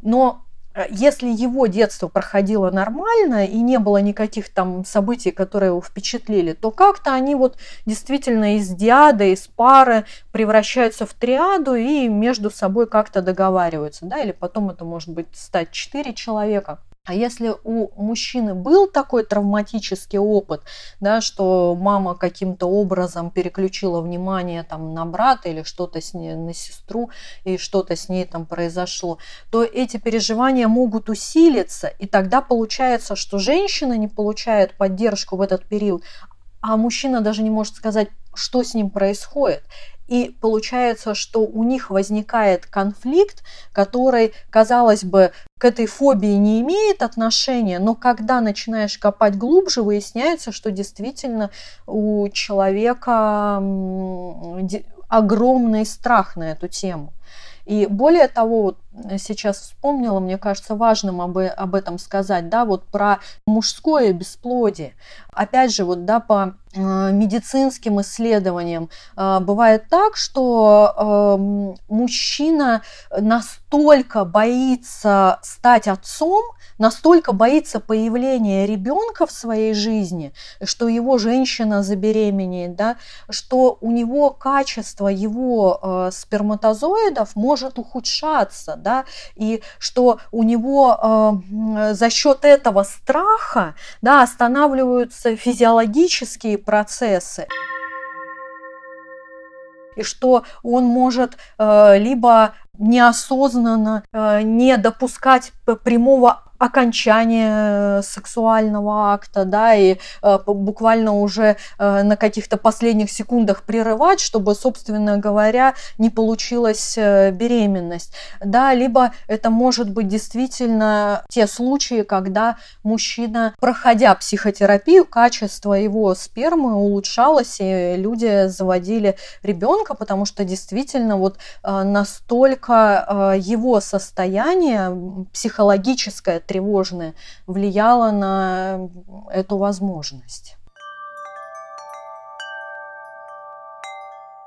Но если его детство проходило нормально и не было никаких там событий, которые его впечатлили, то как-то они вот действительно из диады, из пары превращаются в триаду и между собой как-то договариваются, да, или потом это может быть стать четыре человека. А если у мужчины был такой травматический опыт, да, что мама каким-то образом переключила внимание там, на брата или что-то с ней, на сестру, и что-то с ней там произошло, то эти переживания могут усилиться, и тогда получается, что женщина не получает поддержку в этот период, а мужчина даже не может сказать, что с ним происходит. И получается, что у них возникает конфликт, который, казалось бы, к этой фобии не имеет отношения, но когда начинаешь копать глубже, выясняется, что действительно у человека огромный страх на эту тему. И более того, вот сейчас вспомнила, мне кажется важным об, об этом сказать, да, вот про мужское бесплодие. Опять же, вот, да, по э, медицинским исследованиям. Э, бывает так, что э, мужчина настолько боится стать отцом, настолько боится появления ребенка в своей жизни, что его женщина забеременеет, да, что у него качество его э, сперматозоидов может ухудшаться, да, и что у него э, за счет этого страха, да, останавливаются физиологические процессы. И что он может э, либо неосознанно э, не допускать прямого окончания сексуального акта, да, и э, буквально уже э, на каких-то последних секундах прерывать, чтобы, собственно говоря, не получилась э, беременность, да, либо это может быть действительно те случаи, когда мужчина, проходя психотерапию, качество его спермы улучшалось, и люди заводили ребенка, потому что действительно вот э, настолько э, его состояние психологическое тревожное влияло на эту возможность.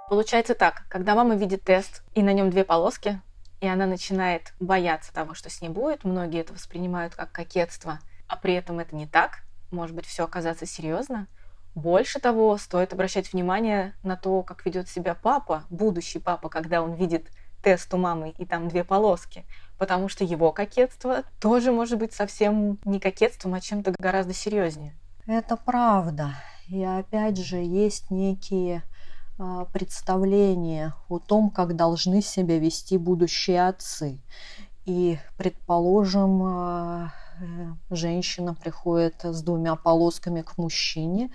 Получается так, когда мама видит тест и на нем две полоски, и она начинает бояться того, что с ней будет, многие это воспринимают как кокетство, а при этом это не так, может быть, все оказаться серьезно. Больше того, стоит обращать внимание на то, как ведет себя папа, будущий папа, когда он видит тест у мамы и там две полоски потому что его кокетство тоже может быть совсем не кокетством, а чем-то гораздо серьезнее. Это правда. И опять же, есть некие а, представления о том, как должны себя вести будущие отцы. И, предположим, а, э, женщина приходит с двумя полосками к мужчине,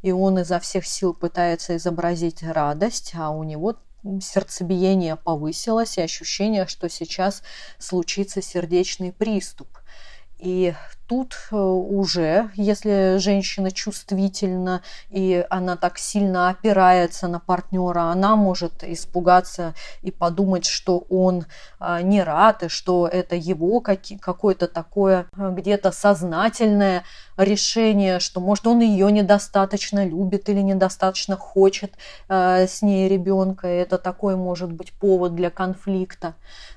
и он изо всех сил пытается изобразить радость, а у него сердцебиение повысилось и ощущение, что сейчас случится сердечный приступ. И тут э, уже, если женщина чувствительна и она так сильно опирается на партнера, она может испугаться и подумать, что он а, не рад, и что это его какое-то такое а, где-то сознательное решение, что может он ее недостаточно любит или недостаточно хочет а, с ней ребенка. Это такой может быть повод для конфликта.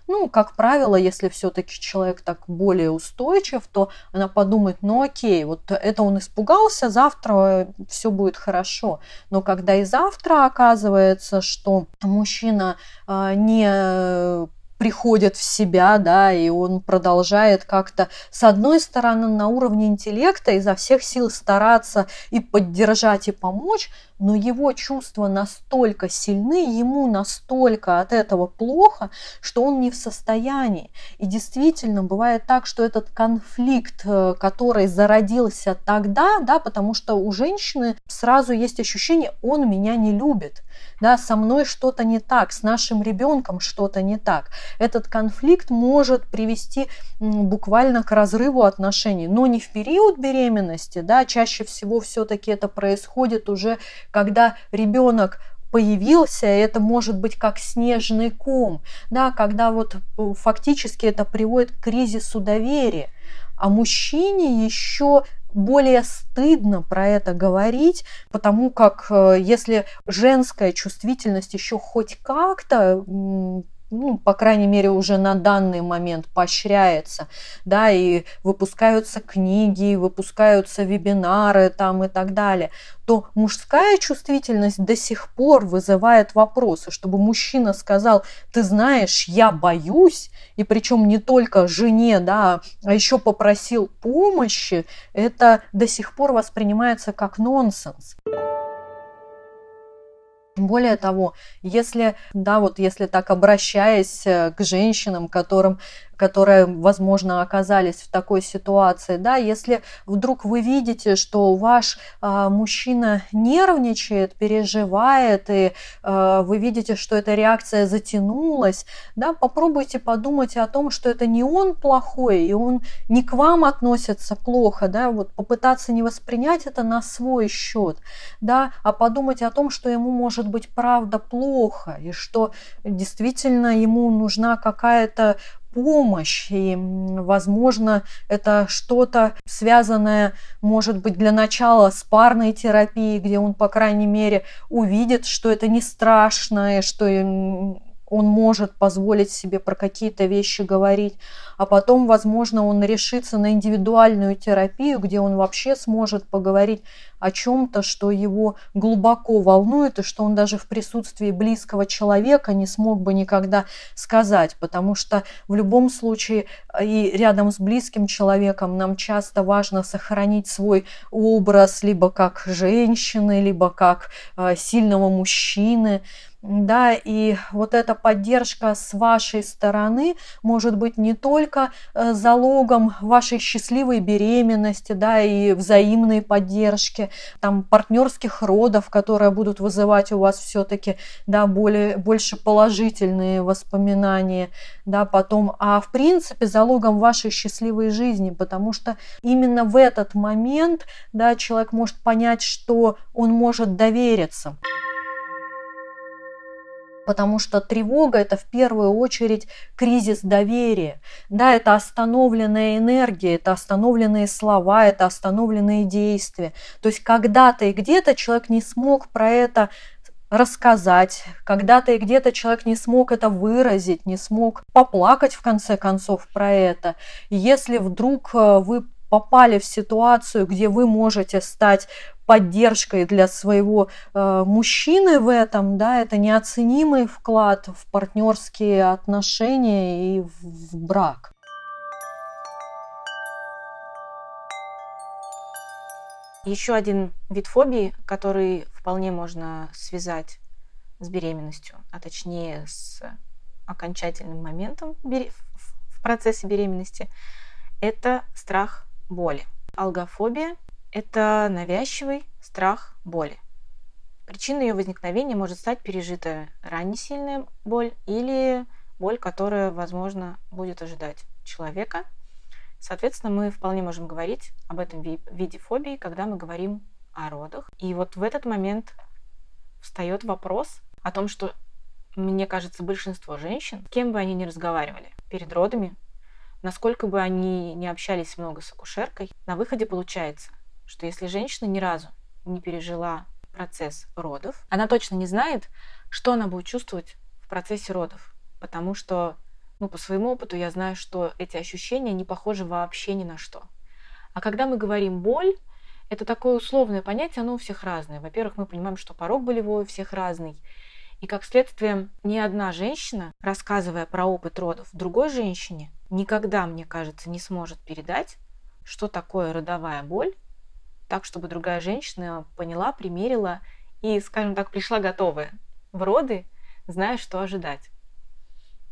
Ну, как правило, если все-таки человек так более устойчив, то она подумает, ну окей, вот это он испугался, завтра все будет хорошо. Но когда и завтра оказывается, что мужчина э, не приходит в себя, да, и он продолжает как-то, с одной стороны, на уровне интеллекта изо всех сил стараться и поддержать, и помочь, но его чувства настолько сильны, ему настолько от этого плохо, что он не в состоянии. И действительно бывает так, что этот конфликт, э, который зародился тогда, да, потому что у женщины сразу есть ощущение, он меня не любит, да, со мной что-то не так, с нашим ребенком что-то не так. Этот конфликт может привести буквально к разрыву отношений, но не в период беременности, да, чаще всего все-таки это происходит уже когда ребенок появился, это может быть как снежный ком, да, когда вот э, фактически это приводит к кризису доверия. А мужчине еще более стыдно про это говорить, потому как э, если женская чувствительность еще хоть как-то ну, по крайней мере, уже на данный момент поощряется, да, и выпускаются книги, выпускаются вебинары там и так далее, то мужская чувствительность до сих пор вызывает вопросы, чтобы мужчина сказал, ты знаешь, я боюсь, и причем не только жене, да, а еще попросил помощи, это до сих пор воспринимается как нонсенс. Более того, если, да, вот если так обращаясь э, к женщинам, которым которые, возможно, оказались в такой ситуации, да, если вдруг вы видите, что ваш э, мужчина нервничает, переживает, и э, вы видите, что эта реакция затянулась, да, попробуйте подумать о том, что это не он плохой, и он не к вам относится плохо, да, вот попытаться не воспринять это на свой счет, да, а подумать о том, что ему может быть правда плохо, и что действительно ему нужна какая-то помощь, и, возможно, это что-то связанное, может быть, для начала с парной терапией, где он, по крайней мере, увидит, что это не страшно, и что он может позволить себе про какие-то вещи говорить, а потом, возможно, он решится на индивидуальную терапию, где он вообще сможет поговорить о чем-то, что его глубоко волнует, и что он даже в присутствии близкого человека не смог бы никогда сказать, потому что в любом случае и рядом с близким человеком нам часто важно сохранить свой образ либо как женщины, либо как э, сильного мужчины, да, и вот эта поддержка с вашей стороны может быть не только э, залогом вашей счастливой беременности, да, и взаимной поддержки, там, партнерских родов, которые будут вызывать у вас все-таки, да, более, больше положительные воспоминания, да, потом, а в принципе залогом вашей счастливой жизни, потому что именно в этот момент, да, человек может понять, что он может довериться потому что тревога – это в первую очередь кризис доверия. Да, это остановленная энергия, это остановленные слова, это остановленные действия. То есть когда-то и где-то человек не смог про это рассказать, когда-то и где-то человек не смог это выразить, не смог поплакать в конце концов про это. Если вдруг э, вы попали в ситуацию, где вы можете стать поддержкой для своего э, мужчины в этом, да, это неоценимый вклад в партнерские отношения и в, в брак. Еще один вид фобии, который вполне можно связать с беременностью, а точнее с окончательным моментом в процессе беременности, это страх боли. Алгофобия это навязчивый страх боли. Причиной ее возникновения может стать пережитая ранее сильная боль или боль, которая, возможно, будет ожидать человека. Соответственно, мы вполне можем говорить об этом виде фобии, когда мы говорим о родах. И вот в этот момент встает вопрос о том, что, мне кажется, большинство женщин, с кем бы они ни разговаривали перед родами, насколько бы они не общались много с акушеркой, на выходе получается – что если женщина ни разу не пережила процесс родов, она точно не знает, что она будет чувствовать в процессе родов. Потому что, ну, по своему опыту я знаю, что эти ощущения не похожи вообще ни на что. А когда мы говорим боль, это такое условное понятие, оно у всех разное. Во-первых, мы понимаем, что порог болевой у всех разный. И как следствие, ни одна женщина, рассказывая про опыт родов другой женщине, никогда, мне кажется, не сможет передать, что такое родовая боль так, чтобы другая женщина поняла, примерила и, скажем так, пришла готовая в роды, зная, что ожидать.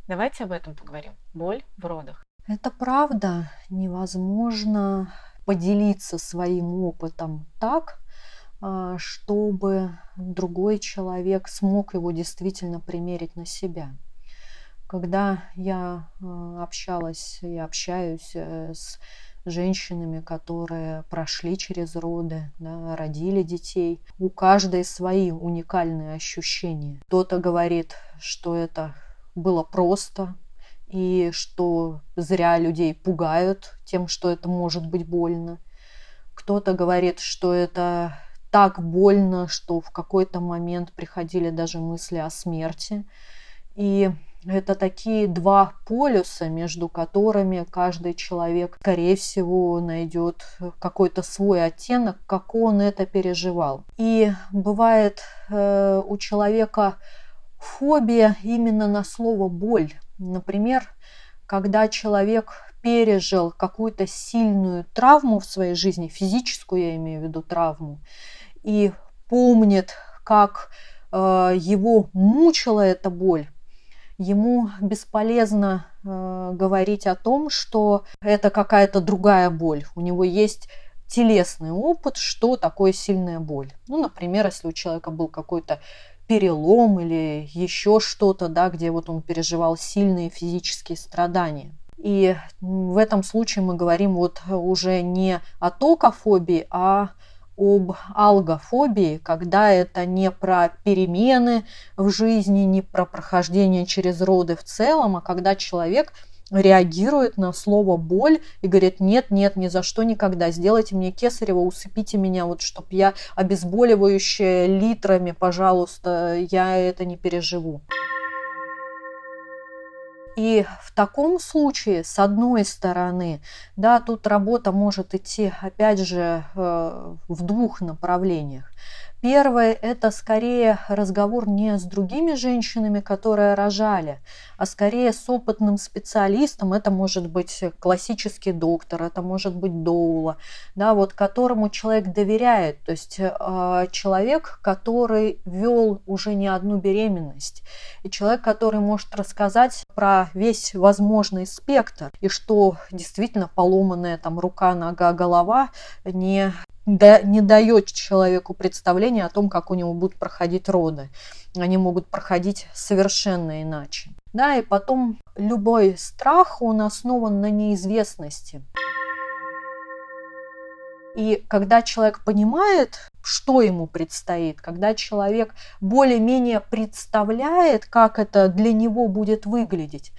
Давайте об этом поговорим. Боль в родах. Это правда. Невозможно поделиться своим опытом так, чтобы другой человек смог его действительно примерить на себя. Когда я а, общалась и общаюсь э, с женщинами, которые прошли через роды, да, родили детей. У каждой свои уникальные ощущения. Кто-то говорит, что это было просто, и что зря людей пугают тем, что это может быть больно. Кто-то говорит, что это так больно, что в какой-то момент приходили даже мысли о смерти. И это такие два полюса, между которыми каждый человек, скорее всего, найдет какой-то свой оттенок, как он это переживал. И бывает э, у человека фобия именно на слово боль. Например, когда человек пережил какую-то сильную травму в своей жизни, физическую я имею в виду травму, и помнит, как э, его мучила эта боль, ему бесполезно э, говорить о том, что это какая-то другая боль. У него есть телесный опыт, что такое сильная боль. Ну, например, если у человека был какой-то перелом или еще что-то, да, где вот он переживал сильные физические страдания. И в этом случае мы говорим вот уже не о токофобии, а об алгофобии, когда это не про перемены в жизни, не про прохождение через роды в целом, а когда человек реагирует на слово боль и говорит, нет, нет, ни за что никогда, сделайте мне кесарево, усыпите меня, вот чтоб я обезболивающее литрами, пожалуйста, я это не переживу. И в таком случае, с одной стороны, да, тут работа может идти, опять же, э, в двух направлениях. Первое – это скорее разговор не с другими женщинами, которые рожали, а скорее с опытным специалистом. Это может быть классический доктор, это может быть доула, да, вот, которому человек доверяет. То есть э, человек, который вел уже не одну беременность, и человек, который может рассказать про весь возможный спектр, и что действительно поломанная там рука, нога, голова не да, не дает человеку представления о том, как у него будут проходить роды. Они могут проходить совершенно иначе. Да, и потом любой страх, он основан на неизвестности. И когда человек понимает, что ему предстоит, когда человек более-менее представляет, как это для него будет выглядеть,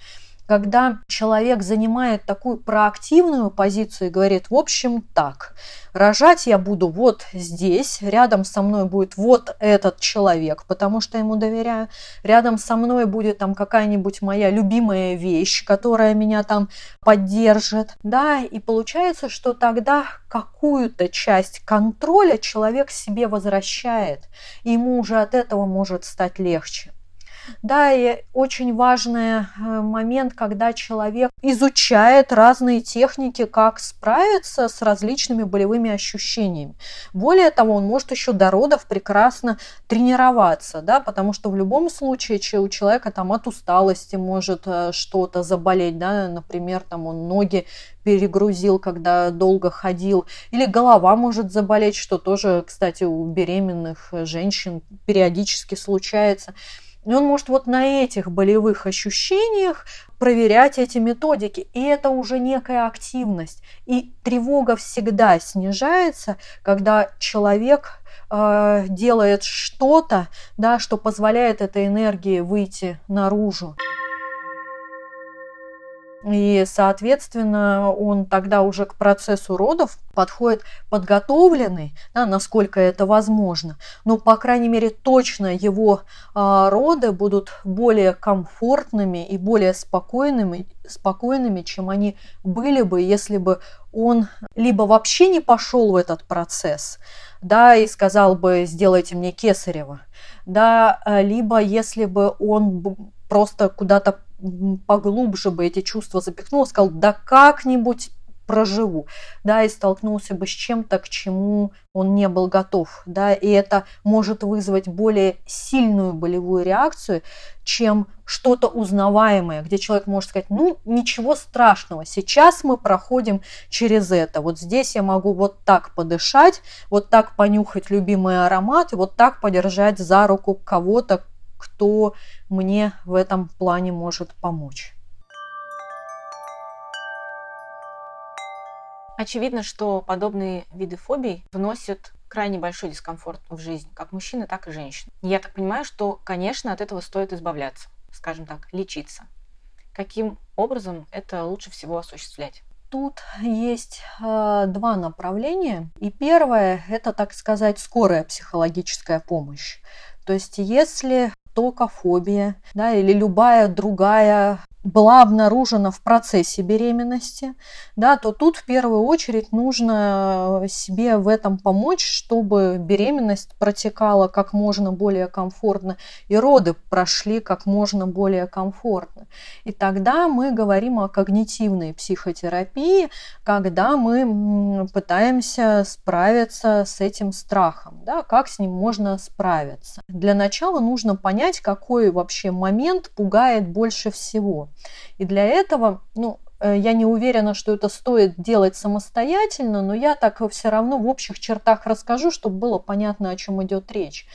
когда человек занимает такую проактивную позицию и говорит, в общем, так, рожать я буду вот здесь, рядом со мной будет вот этот человек, потому что ему доверяю, рядом со мной будет там какая-нибудь моя любимая вещь, которая меня там поддержит, да, и получается, что тогда какую-то часть контроля человек себе возвращает, и ему уже от этого может стать легче. Да, и очень важный э, момент, когда человек изучает разные техники, как справиться с различными болевыми ощущениями. Более того, он может еще до родов прекрасно тренироваться, да, потому что в любом случае у человека там от усталости может э, что-то заболеть, да, например, там он ноги перегрузил, когда долго ходил, или голова может заболеть, что тоже, кстати, у беременных женщин периодически случается. И он может вот на этих болевых ощущениях проверять эти методики. И это уже некая активность. И тревога всегда снижается, когда человек э, делает что-то, да, что позволяет этой энергии выйти наружу. И, соответственно, он тогда уже к процессу родов подходит подготовленный, да, насколько это возможно. Но, по крайней мере, точно его а, роды будут более комфортными и более спокойными, спокойными, чем они были бы, если бы он либо вообще не пошел в этот процесс, да, и сказал бы, сделайте мне кесарево, да, либо если бы он просто куда-то поглубже бы эти чувства запихнул, сказал, да как-нибудь проживу, да, и столкнулся бы с чем-то, к чему он не был готов, да, и это может вызвать более сильную болевую реакцию, чем что-то узнаваемое, где человек может сказать, ну, ничего страшного, сейчас мы проходим через это, вот здесь я могу вот так подышать, вот так понюхать любимый аромат, вот так подержать за руку кого-то, кто мне в этом плане может помочь. Очевидно, что подобные виды фобий вносят крайне большой дискомфорт в жизнь, как мужчины, так и женщин. Я так понимаю, что, конечно, от этого стоит избавляться, скажем так, лечиться. Каким образом это лучше всего осуществлять? Тут есть э, два направления. И первое – это, так сказать, скорая психологическая помощь. То есть если токофобия, да, или любая другая была обнаружена в процессе беременности, да, то тут в первую очередь нужно себе в этом помочь, чтобы беременность протекала как можно более комфортно и роды прошли как можно более комфортно. И тогда мы говорим о когнитивной психотерапии, когда мы пытаемся справиться с этим страхом, да, как с ним можно справиться. Для начала нужно понять, какой вообще момент пугает больше всего. И для этого, ну, э, я не уверена, что это стоит делать самостоятельно, но я так все равно в общих чертах расскажу, чтобы было понятно, о чем идет речь.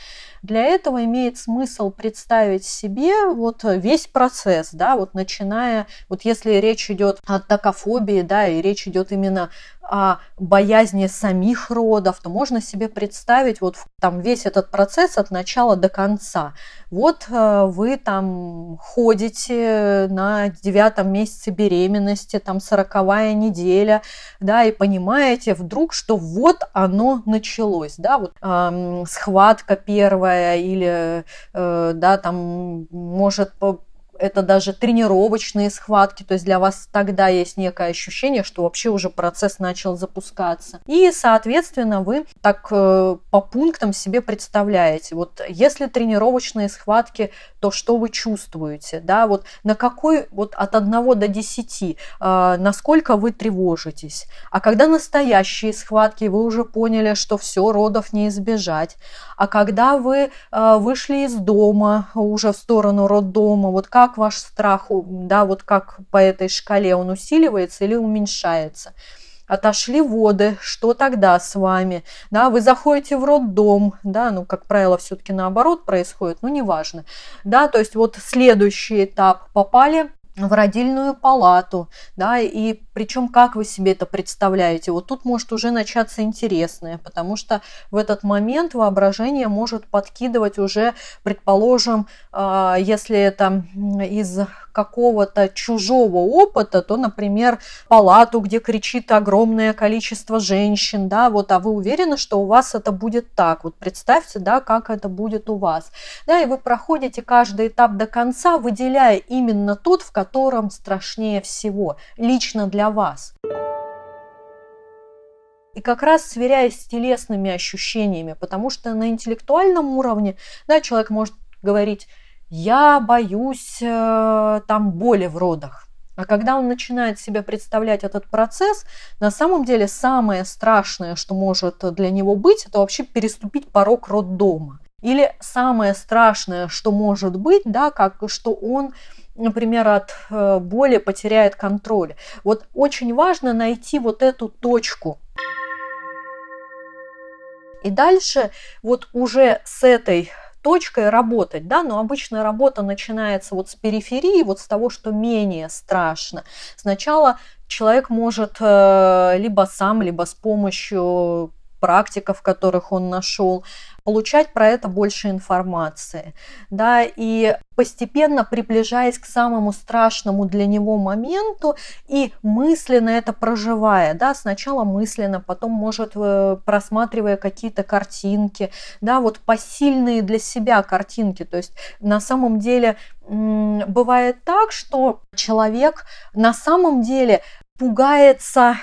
Для этого имеет смысл представить себе вот весь процесс, да, вот начиная, вот если речь идет о токофобии, да, и речь идет именно о боязни самих родов, то можно себе представить вот там весь этот процесс от начала до конца. Вот э, вы там ходите на девятом месяце беременности, там сороковая неделя, да, и понимаете вдруг, что вот оно началось, да, вот э, схватка первая или, э, да, там может это даже тренировочные схватки, то есть для вас тогда есть некое ощущение, что вообще уже процесс начал запускаться. И, соответственно, вы так э, по пунктам себе представляете, вот если тренировочные схватки, то что вы чувствуете, да, вот на какой, вот от 1 до 10, э, насколько вы тревожитесь. А когда настоящие схватки, вы уже поняли, что все, родов не избежать. А когда вы э, вышли из дома уже в сторону роддома, вот как как ваш страх, да, вот как по этой шкале он усиливается или уменьшается. Отошли воды, что тогда с вами? Да, вы заходите в роддом, да, ну, как правило, все-таки наоборот происходит, ну, неважно. Да, то есть вот следующий этап попали в родильную палату, да, и причем как вы себе это представляете, вот тут может уже начаться интересное, потому что в этот момент воображение может подкидывать уже, предположим, а, если это из какого-то чужого опыта, то, например, палату, где кричит огромное количество женщин, да, вот, а вы уверены, что у вас это будет так, вот представьте, да, как это будет у вас, да, и вы проходите каждый этап до конца, выделяя именно тот, в котором страшнее всего, лично для вас. И как раз сверяясь с телесными ощущениями, потому что на интеллектуальном уровне да, человек может говорить, я боюсь э, там боли в родах. А когда он начинает себе представлять этот процесс, на самом деле самое страшное, что может для него быть, это вообще переступить порог роддома. Или самое страшное, что может быть, да, как что он например, от э, боли потеряет контроль. Вот очень важно найти вот эту точку. И дальше вот уже с этой точкой работать, да, но обычно работа начинается вот с периферии, вот с того, что менее страшно. Сначала человек может э, либо сам, либо с помощью практиков, которых он нашел, получать про это больше информации, да, и постепенно приближаясь к самому страшному для него моменту и мысленно это проживая, да, сначала мысленно, потом может э, просматривая какие-то картинки, да, вот посильные для себя картинки, то есть на самом деле бывает так, что человек на самом деле пугается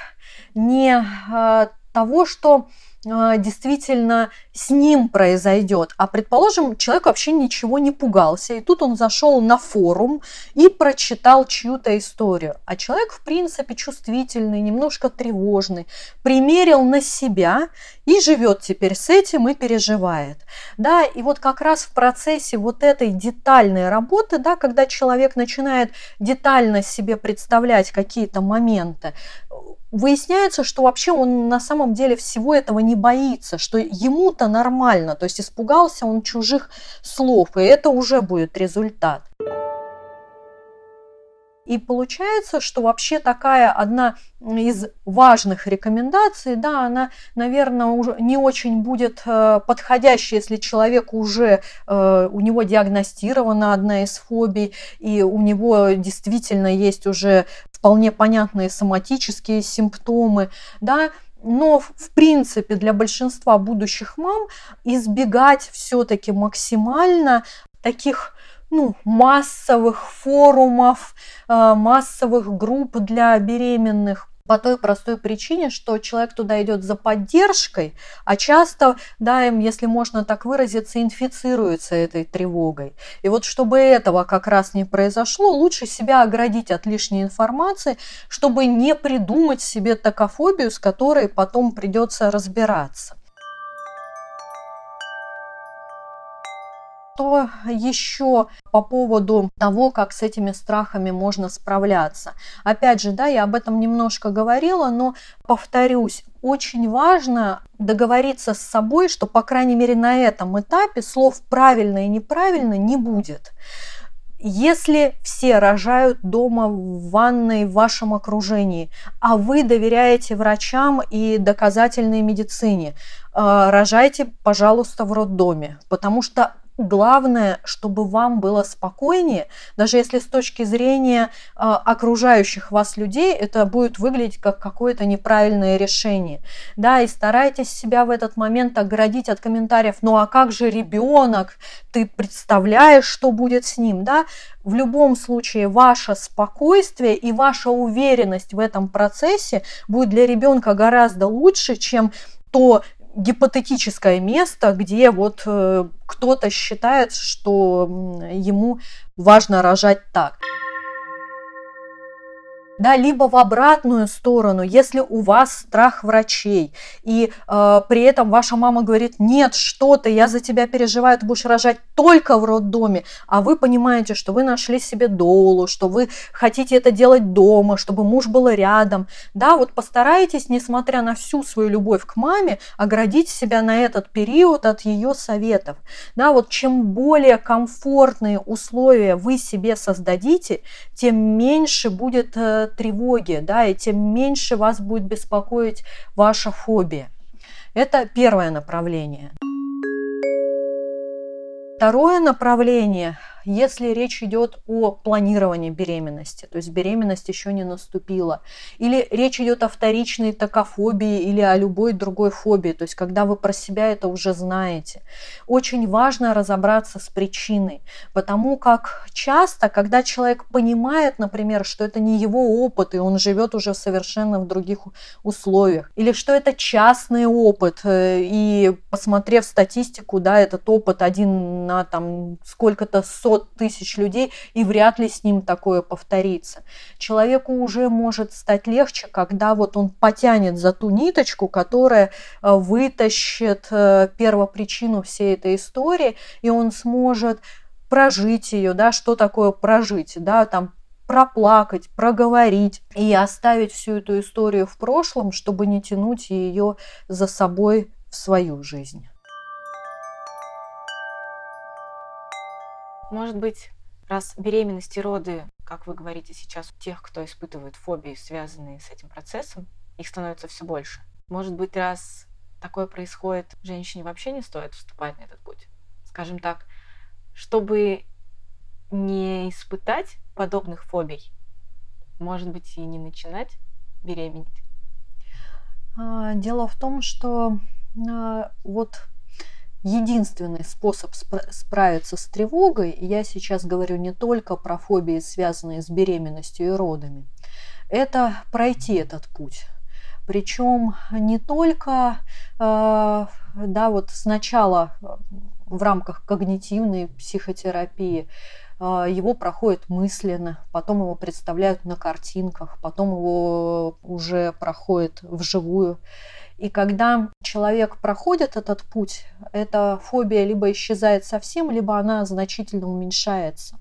не э, того, что действительно с ним произойдет. А предположим, человек вообще ничего не пугался, и тут он зашел на форум и прочитал чью-то историю. А человек, в принципе, чувствительный, немножко тревожный, примерил на себя и живет теперь с этим и переживает. Да, и вот как раз в процессе вот этой детальной работы, да, когда человек начинает детально себе представлять какие-то моменты, выясняется, что вообще он на самом деле всего этого не боится, что ему-то нормально, то есть испугался он чужих слов, и это уже будет результат. И получается, что вообще такая одна из важных рекомендаций, да, она, наверное, уже не очень будет э, подходящей, если человек уже, э, у него диагностирована одна из фобий, и у него действительно есть уже вполне понятные соматические симптомы, да, но в принципе для большинства будущих мам избегать все-таки максимально таких ну, массовых форумов, э, массовых групп для беременных по той простой причине, что человек туда идет за поддержкой, а часто, да, им, если можно так выразиться, инфицируется этой тревогой. И вот чтобы этого как раз не произошло, лучше себя оградить от лишней информации, чтобы не придумать себе такофобию, с которой потом придется разбираться. Что еще по поводу того, как с этими страхами можно справляться? Опять же, да, я об этом немножко говорила, но повторюсь, очень важно договориться с собой, что, по крайней мере, на этом этапе слов правильно и неправильно не будет. Если все рожают дома в ванной в вашем окружении, а вы доверяете врачам и доказательной медицине, э, рожайте, пожалуйста, в роддоме, потому что Главное, чтобы вам было спокойнее, даже если с точки зрения э, окружающих вас людей это будет выглядеть как какое-то неправильное решение. Да, и старайтесь себя в этот момент оградить от комментариев, ну а как же ребенок, ты представляешь, что будет с ним, да? В любом случае ваше спокойствие и ваша уверенность в этом процессе будет для ребенка гораздо лучше, чем то гипотетическое место, где вот э, кто-то считает, что ему важно рожать так да, либо в обратную сторону, если у вас страх врачей, и э, при этом ваша мама говорит, нет, что ты, я за тебя переживаю, ты будешь рожать только в роддоме, а вы понимаете, что вы нашли себе долу, что вы хотите это делать дома, чтобы муж был рядом, да, вот постарайтесь, несмотря на всю свою любовь к маме, оградить себя на этот период от ее советов, да, вот чем более комфортные условия вы себе создадите, тем меньше будет э, тревоги, да, и тем меньше вас будет беспокоить ваша фобия. Это первое направление. Второе направление если речь идет о планировании беременности, то есть беременность еще не наступила, или речь идет о вторичной токофобии или о любой другой фобии, то есть когда вы про себя это уже знаете. Очень важно разобраться с причиной, потому как часто, когда человек понимает, например, что это не его опыт, и он живет уже совершенно в других условиях, или что это частный опыт, э, и посмотрев статистику, да, этот опыт один на там сколько-то сот 500 тысяч людей, и вряд ли с ним такое повторится. Человеку уже может стать легче, когда вот он потянет за ту ниточку, которая э, вытащит э, первопричину всей этой истории, и он сможет прожить ее, да, что такое прожить, да, там проплакать, проговорить и оставить всю эту историю в прошлом, чтобы не тянуть ее за собой в свою жизнь. Может быть, раз беременность и роды, как вы говорите сейчас, у тех, кто испытывает фобии, связанные с этим процессом, их становится все больше. Может быть, раз такое происходит, женщине вообще не стоит вступать на этот путь. Скажем так, чтобы не испытать подобных фобий, может быть, и не начинать беременеть. А, дело в том, что а, вот единственный способ справиться с тревогой, я сейчас говорю не только про фобии, связанные с беременностью и родами, это пройти этот путь. Причем не только э, да, вот сначала в рамках когнитивной психотерапии э, его проходит мысленно, потом его представляют на картинках, потом его уже проходит вживую. И когда человек проходит этот путь, эта фобия либо исчезает совсем, либо она значительно уменьшается.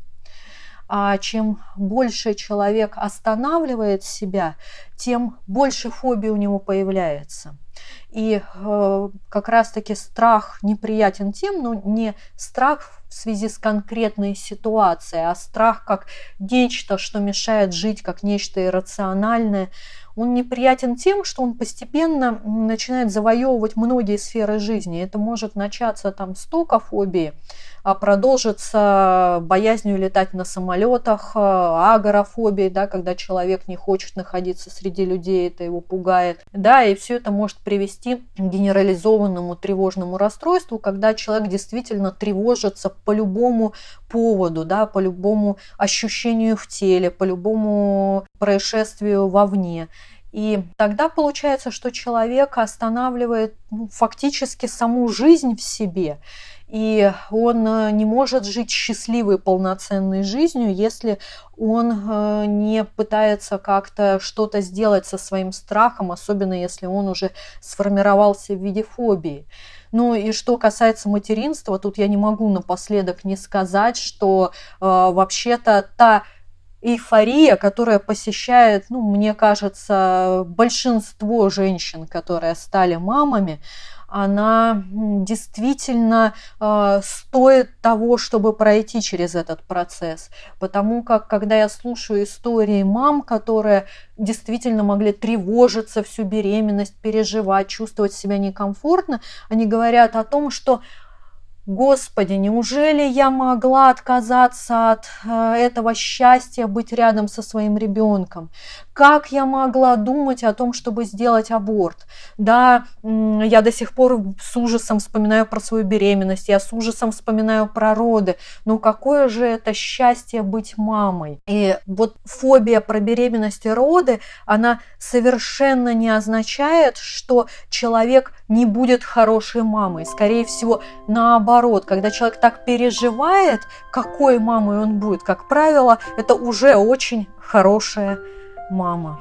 А чем больше человек останавливает себя, тем больше фобии у него появляется. И э, как раз-таки страх неприятен тем, но не страх в связи с конкретной ситуацией, а страх как нечто, что мешает жить, как нечто иррациональное. Он неприятен тем, что он постепенно начинает завоевывать многие сферы жизни. Это может начаться там с продолжится боязнью летать на самолетах, агорафобией, да, когда человек не хочет находиться среди людей, это его пугает. Да, и все это может привести к генерализованному тревожному расстройству, когда человек действительно тревожится по любому поводу, да, по любому ощущению в теле, по любому происшествию вовне. И тогда получается, что человек останавливает ну, фактически саму жизнь в себе. И он э, не может жить счастливой, полноценной жизнью, если он э, не пытается как-то что-то сделать со своим страхом, особенно если он уже сформировался в виде фобии. Ну и что касается материнства, тут я не могу напоследок не сказать, что э, вообще-то та эйфория, которая посещает, ну, мне кажется, большинство женщин, которые стали мамами, она действительно э, стоит того, чтобы пройти через этот процесс. Потому как, когда я слушаю истории мам, которые действительно могли тревожиться всю беременность, переживать, чувствовать себя некомфортно, они говорят о том, что Господи, неужели я могла отказаться от э, этого счастья быть рядом со своим ребенком? Как я могла думать о том, чтобы сделать аборт? Да, я до сих пор с ужасом вспоминаю про свою беременность, я с ужасом вспоминаю про роды. Но какое же это счастье быть мамой? И вот фобия про беременность и роды, она совершенно не означает, что человек не будет хорошей мамой. Скорее всего, наоборот, когда человек так переживает, какой мамой он будет, как правило, это уже очень хорошая мама.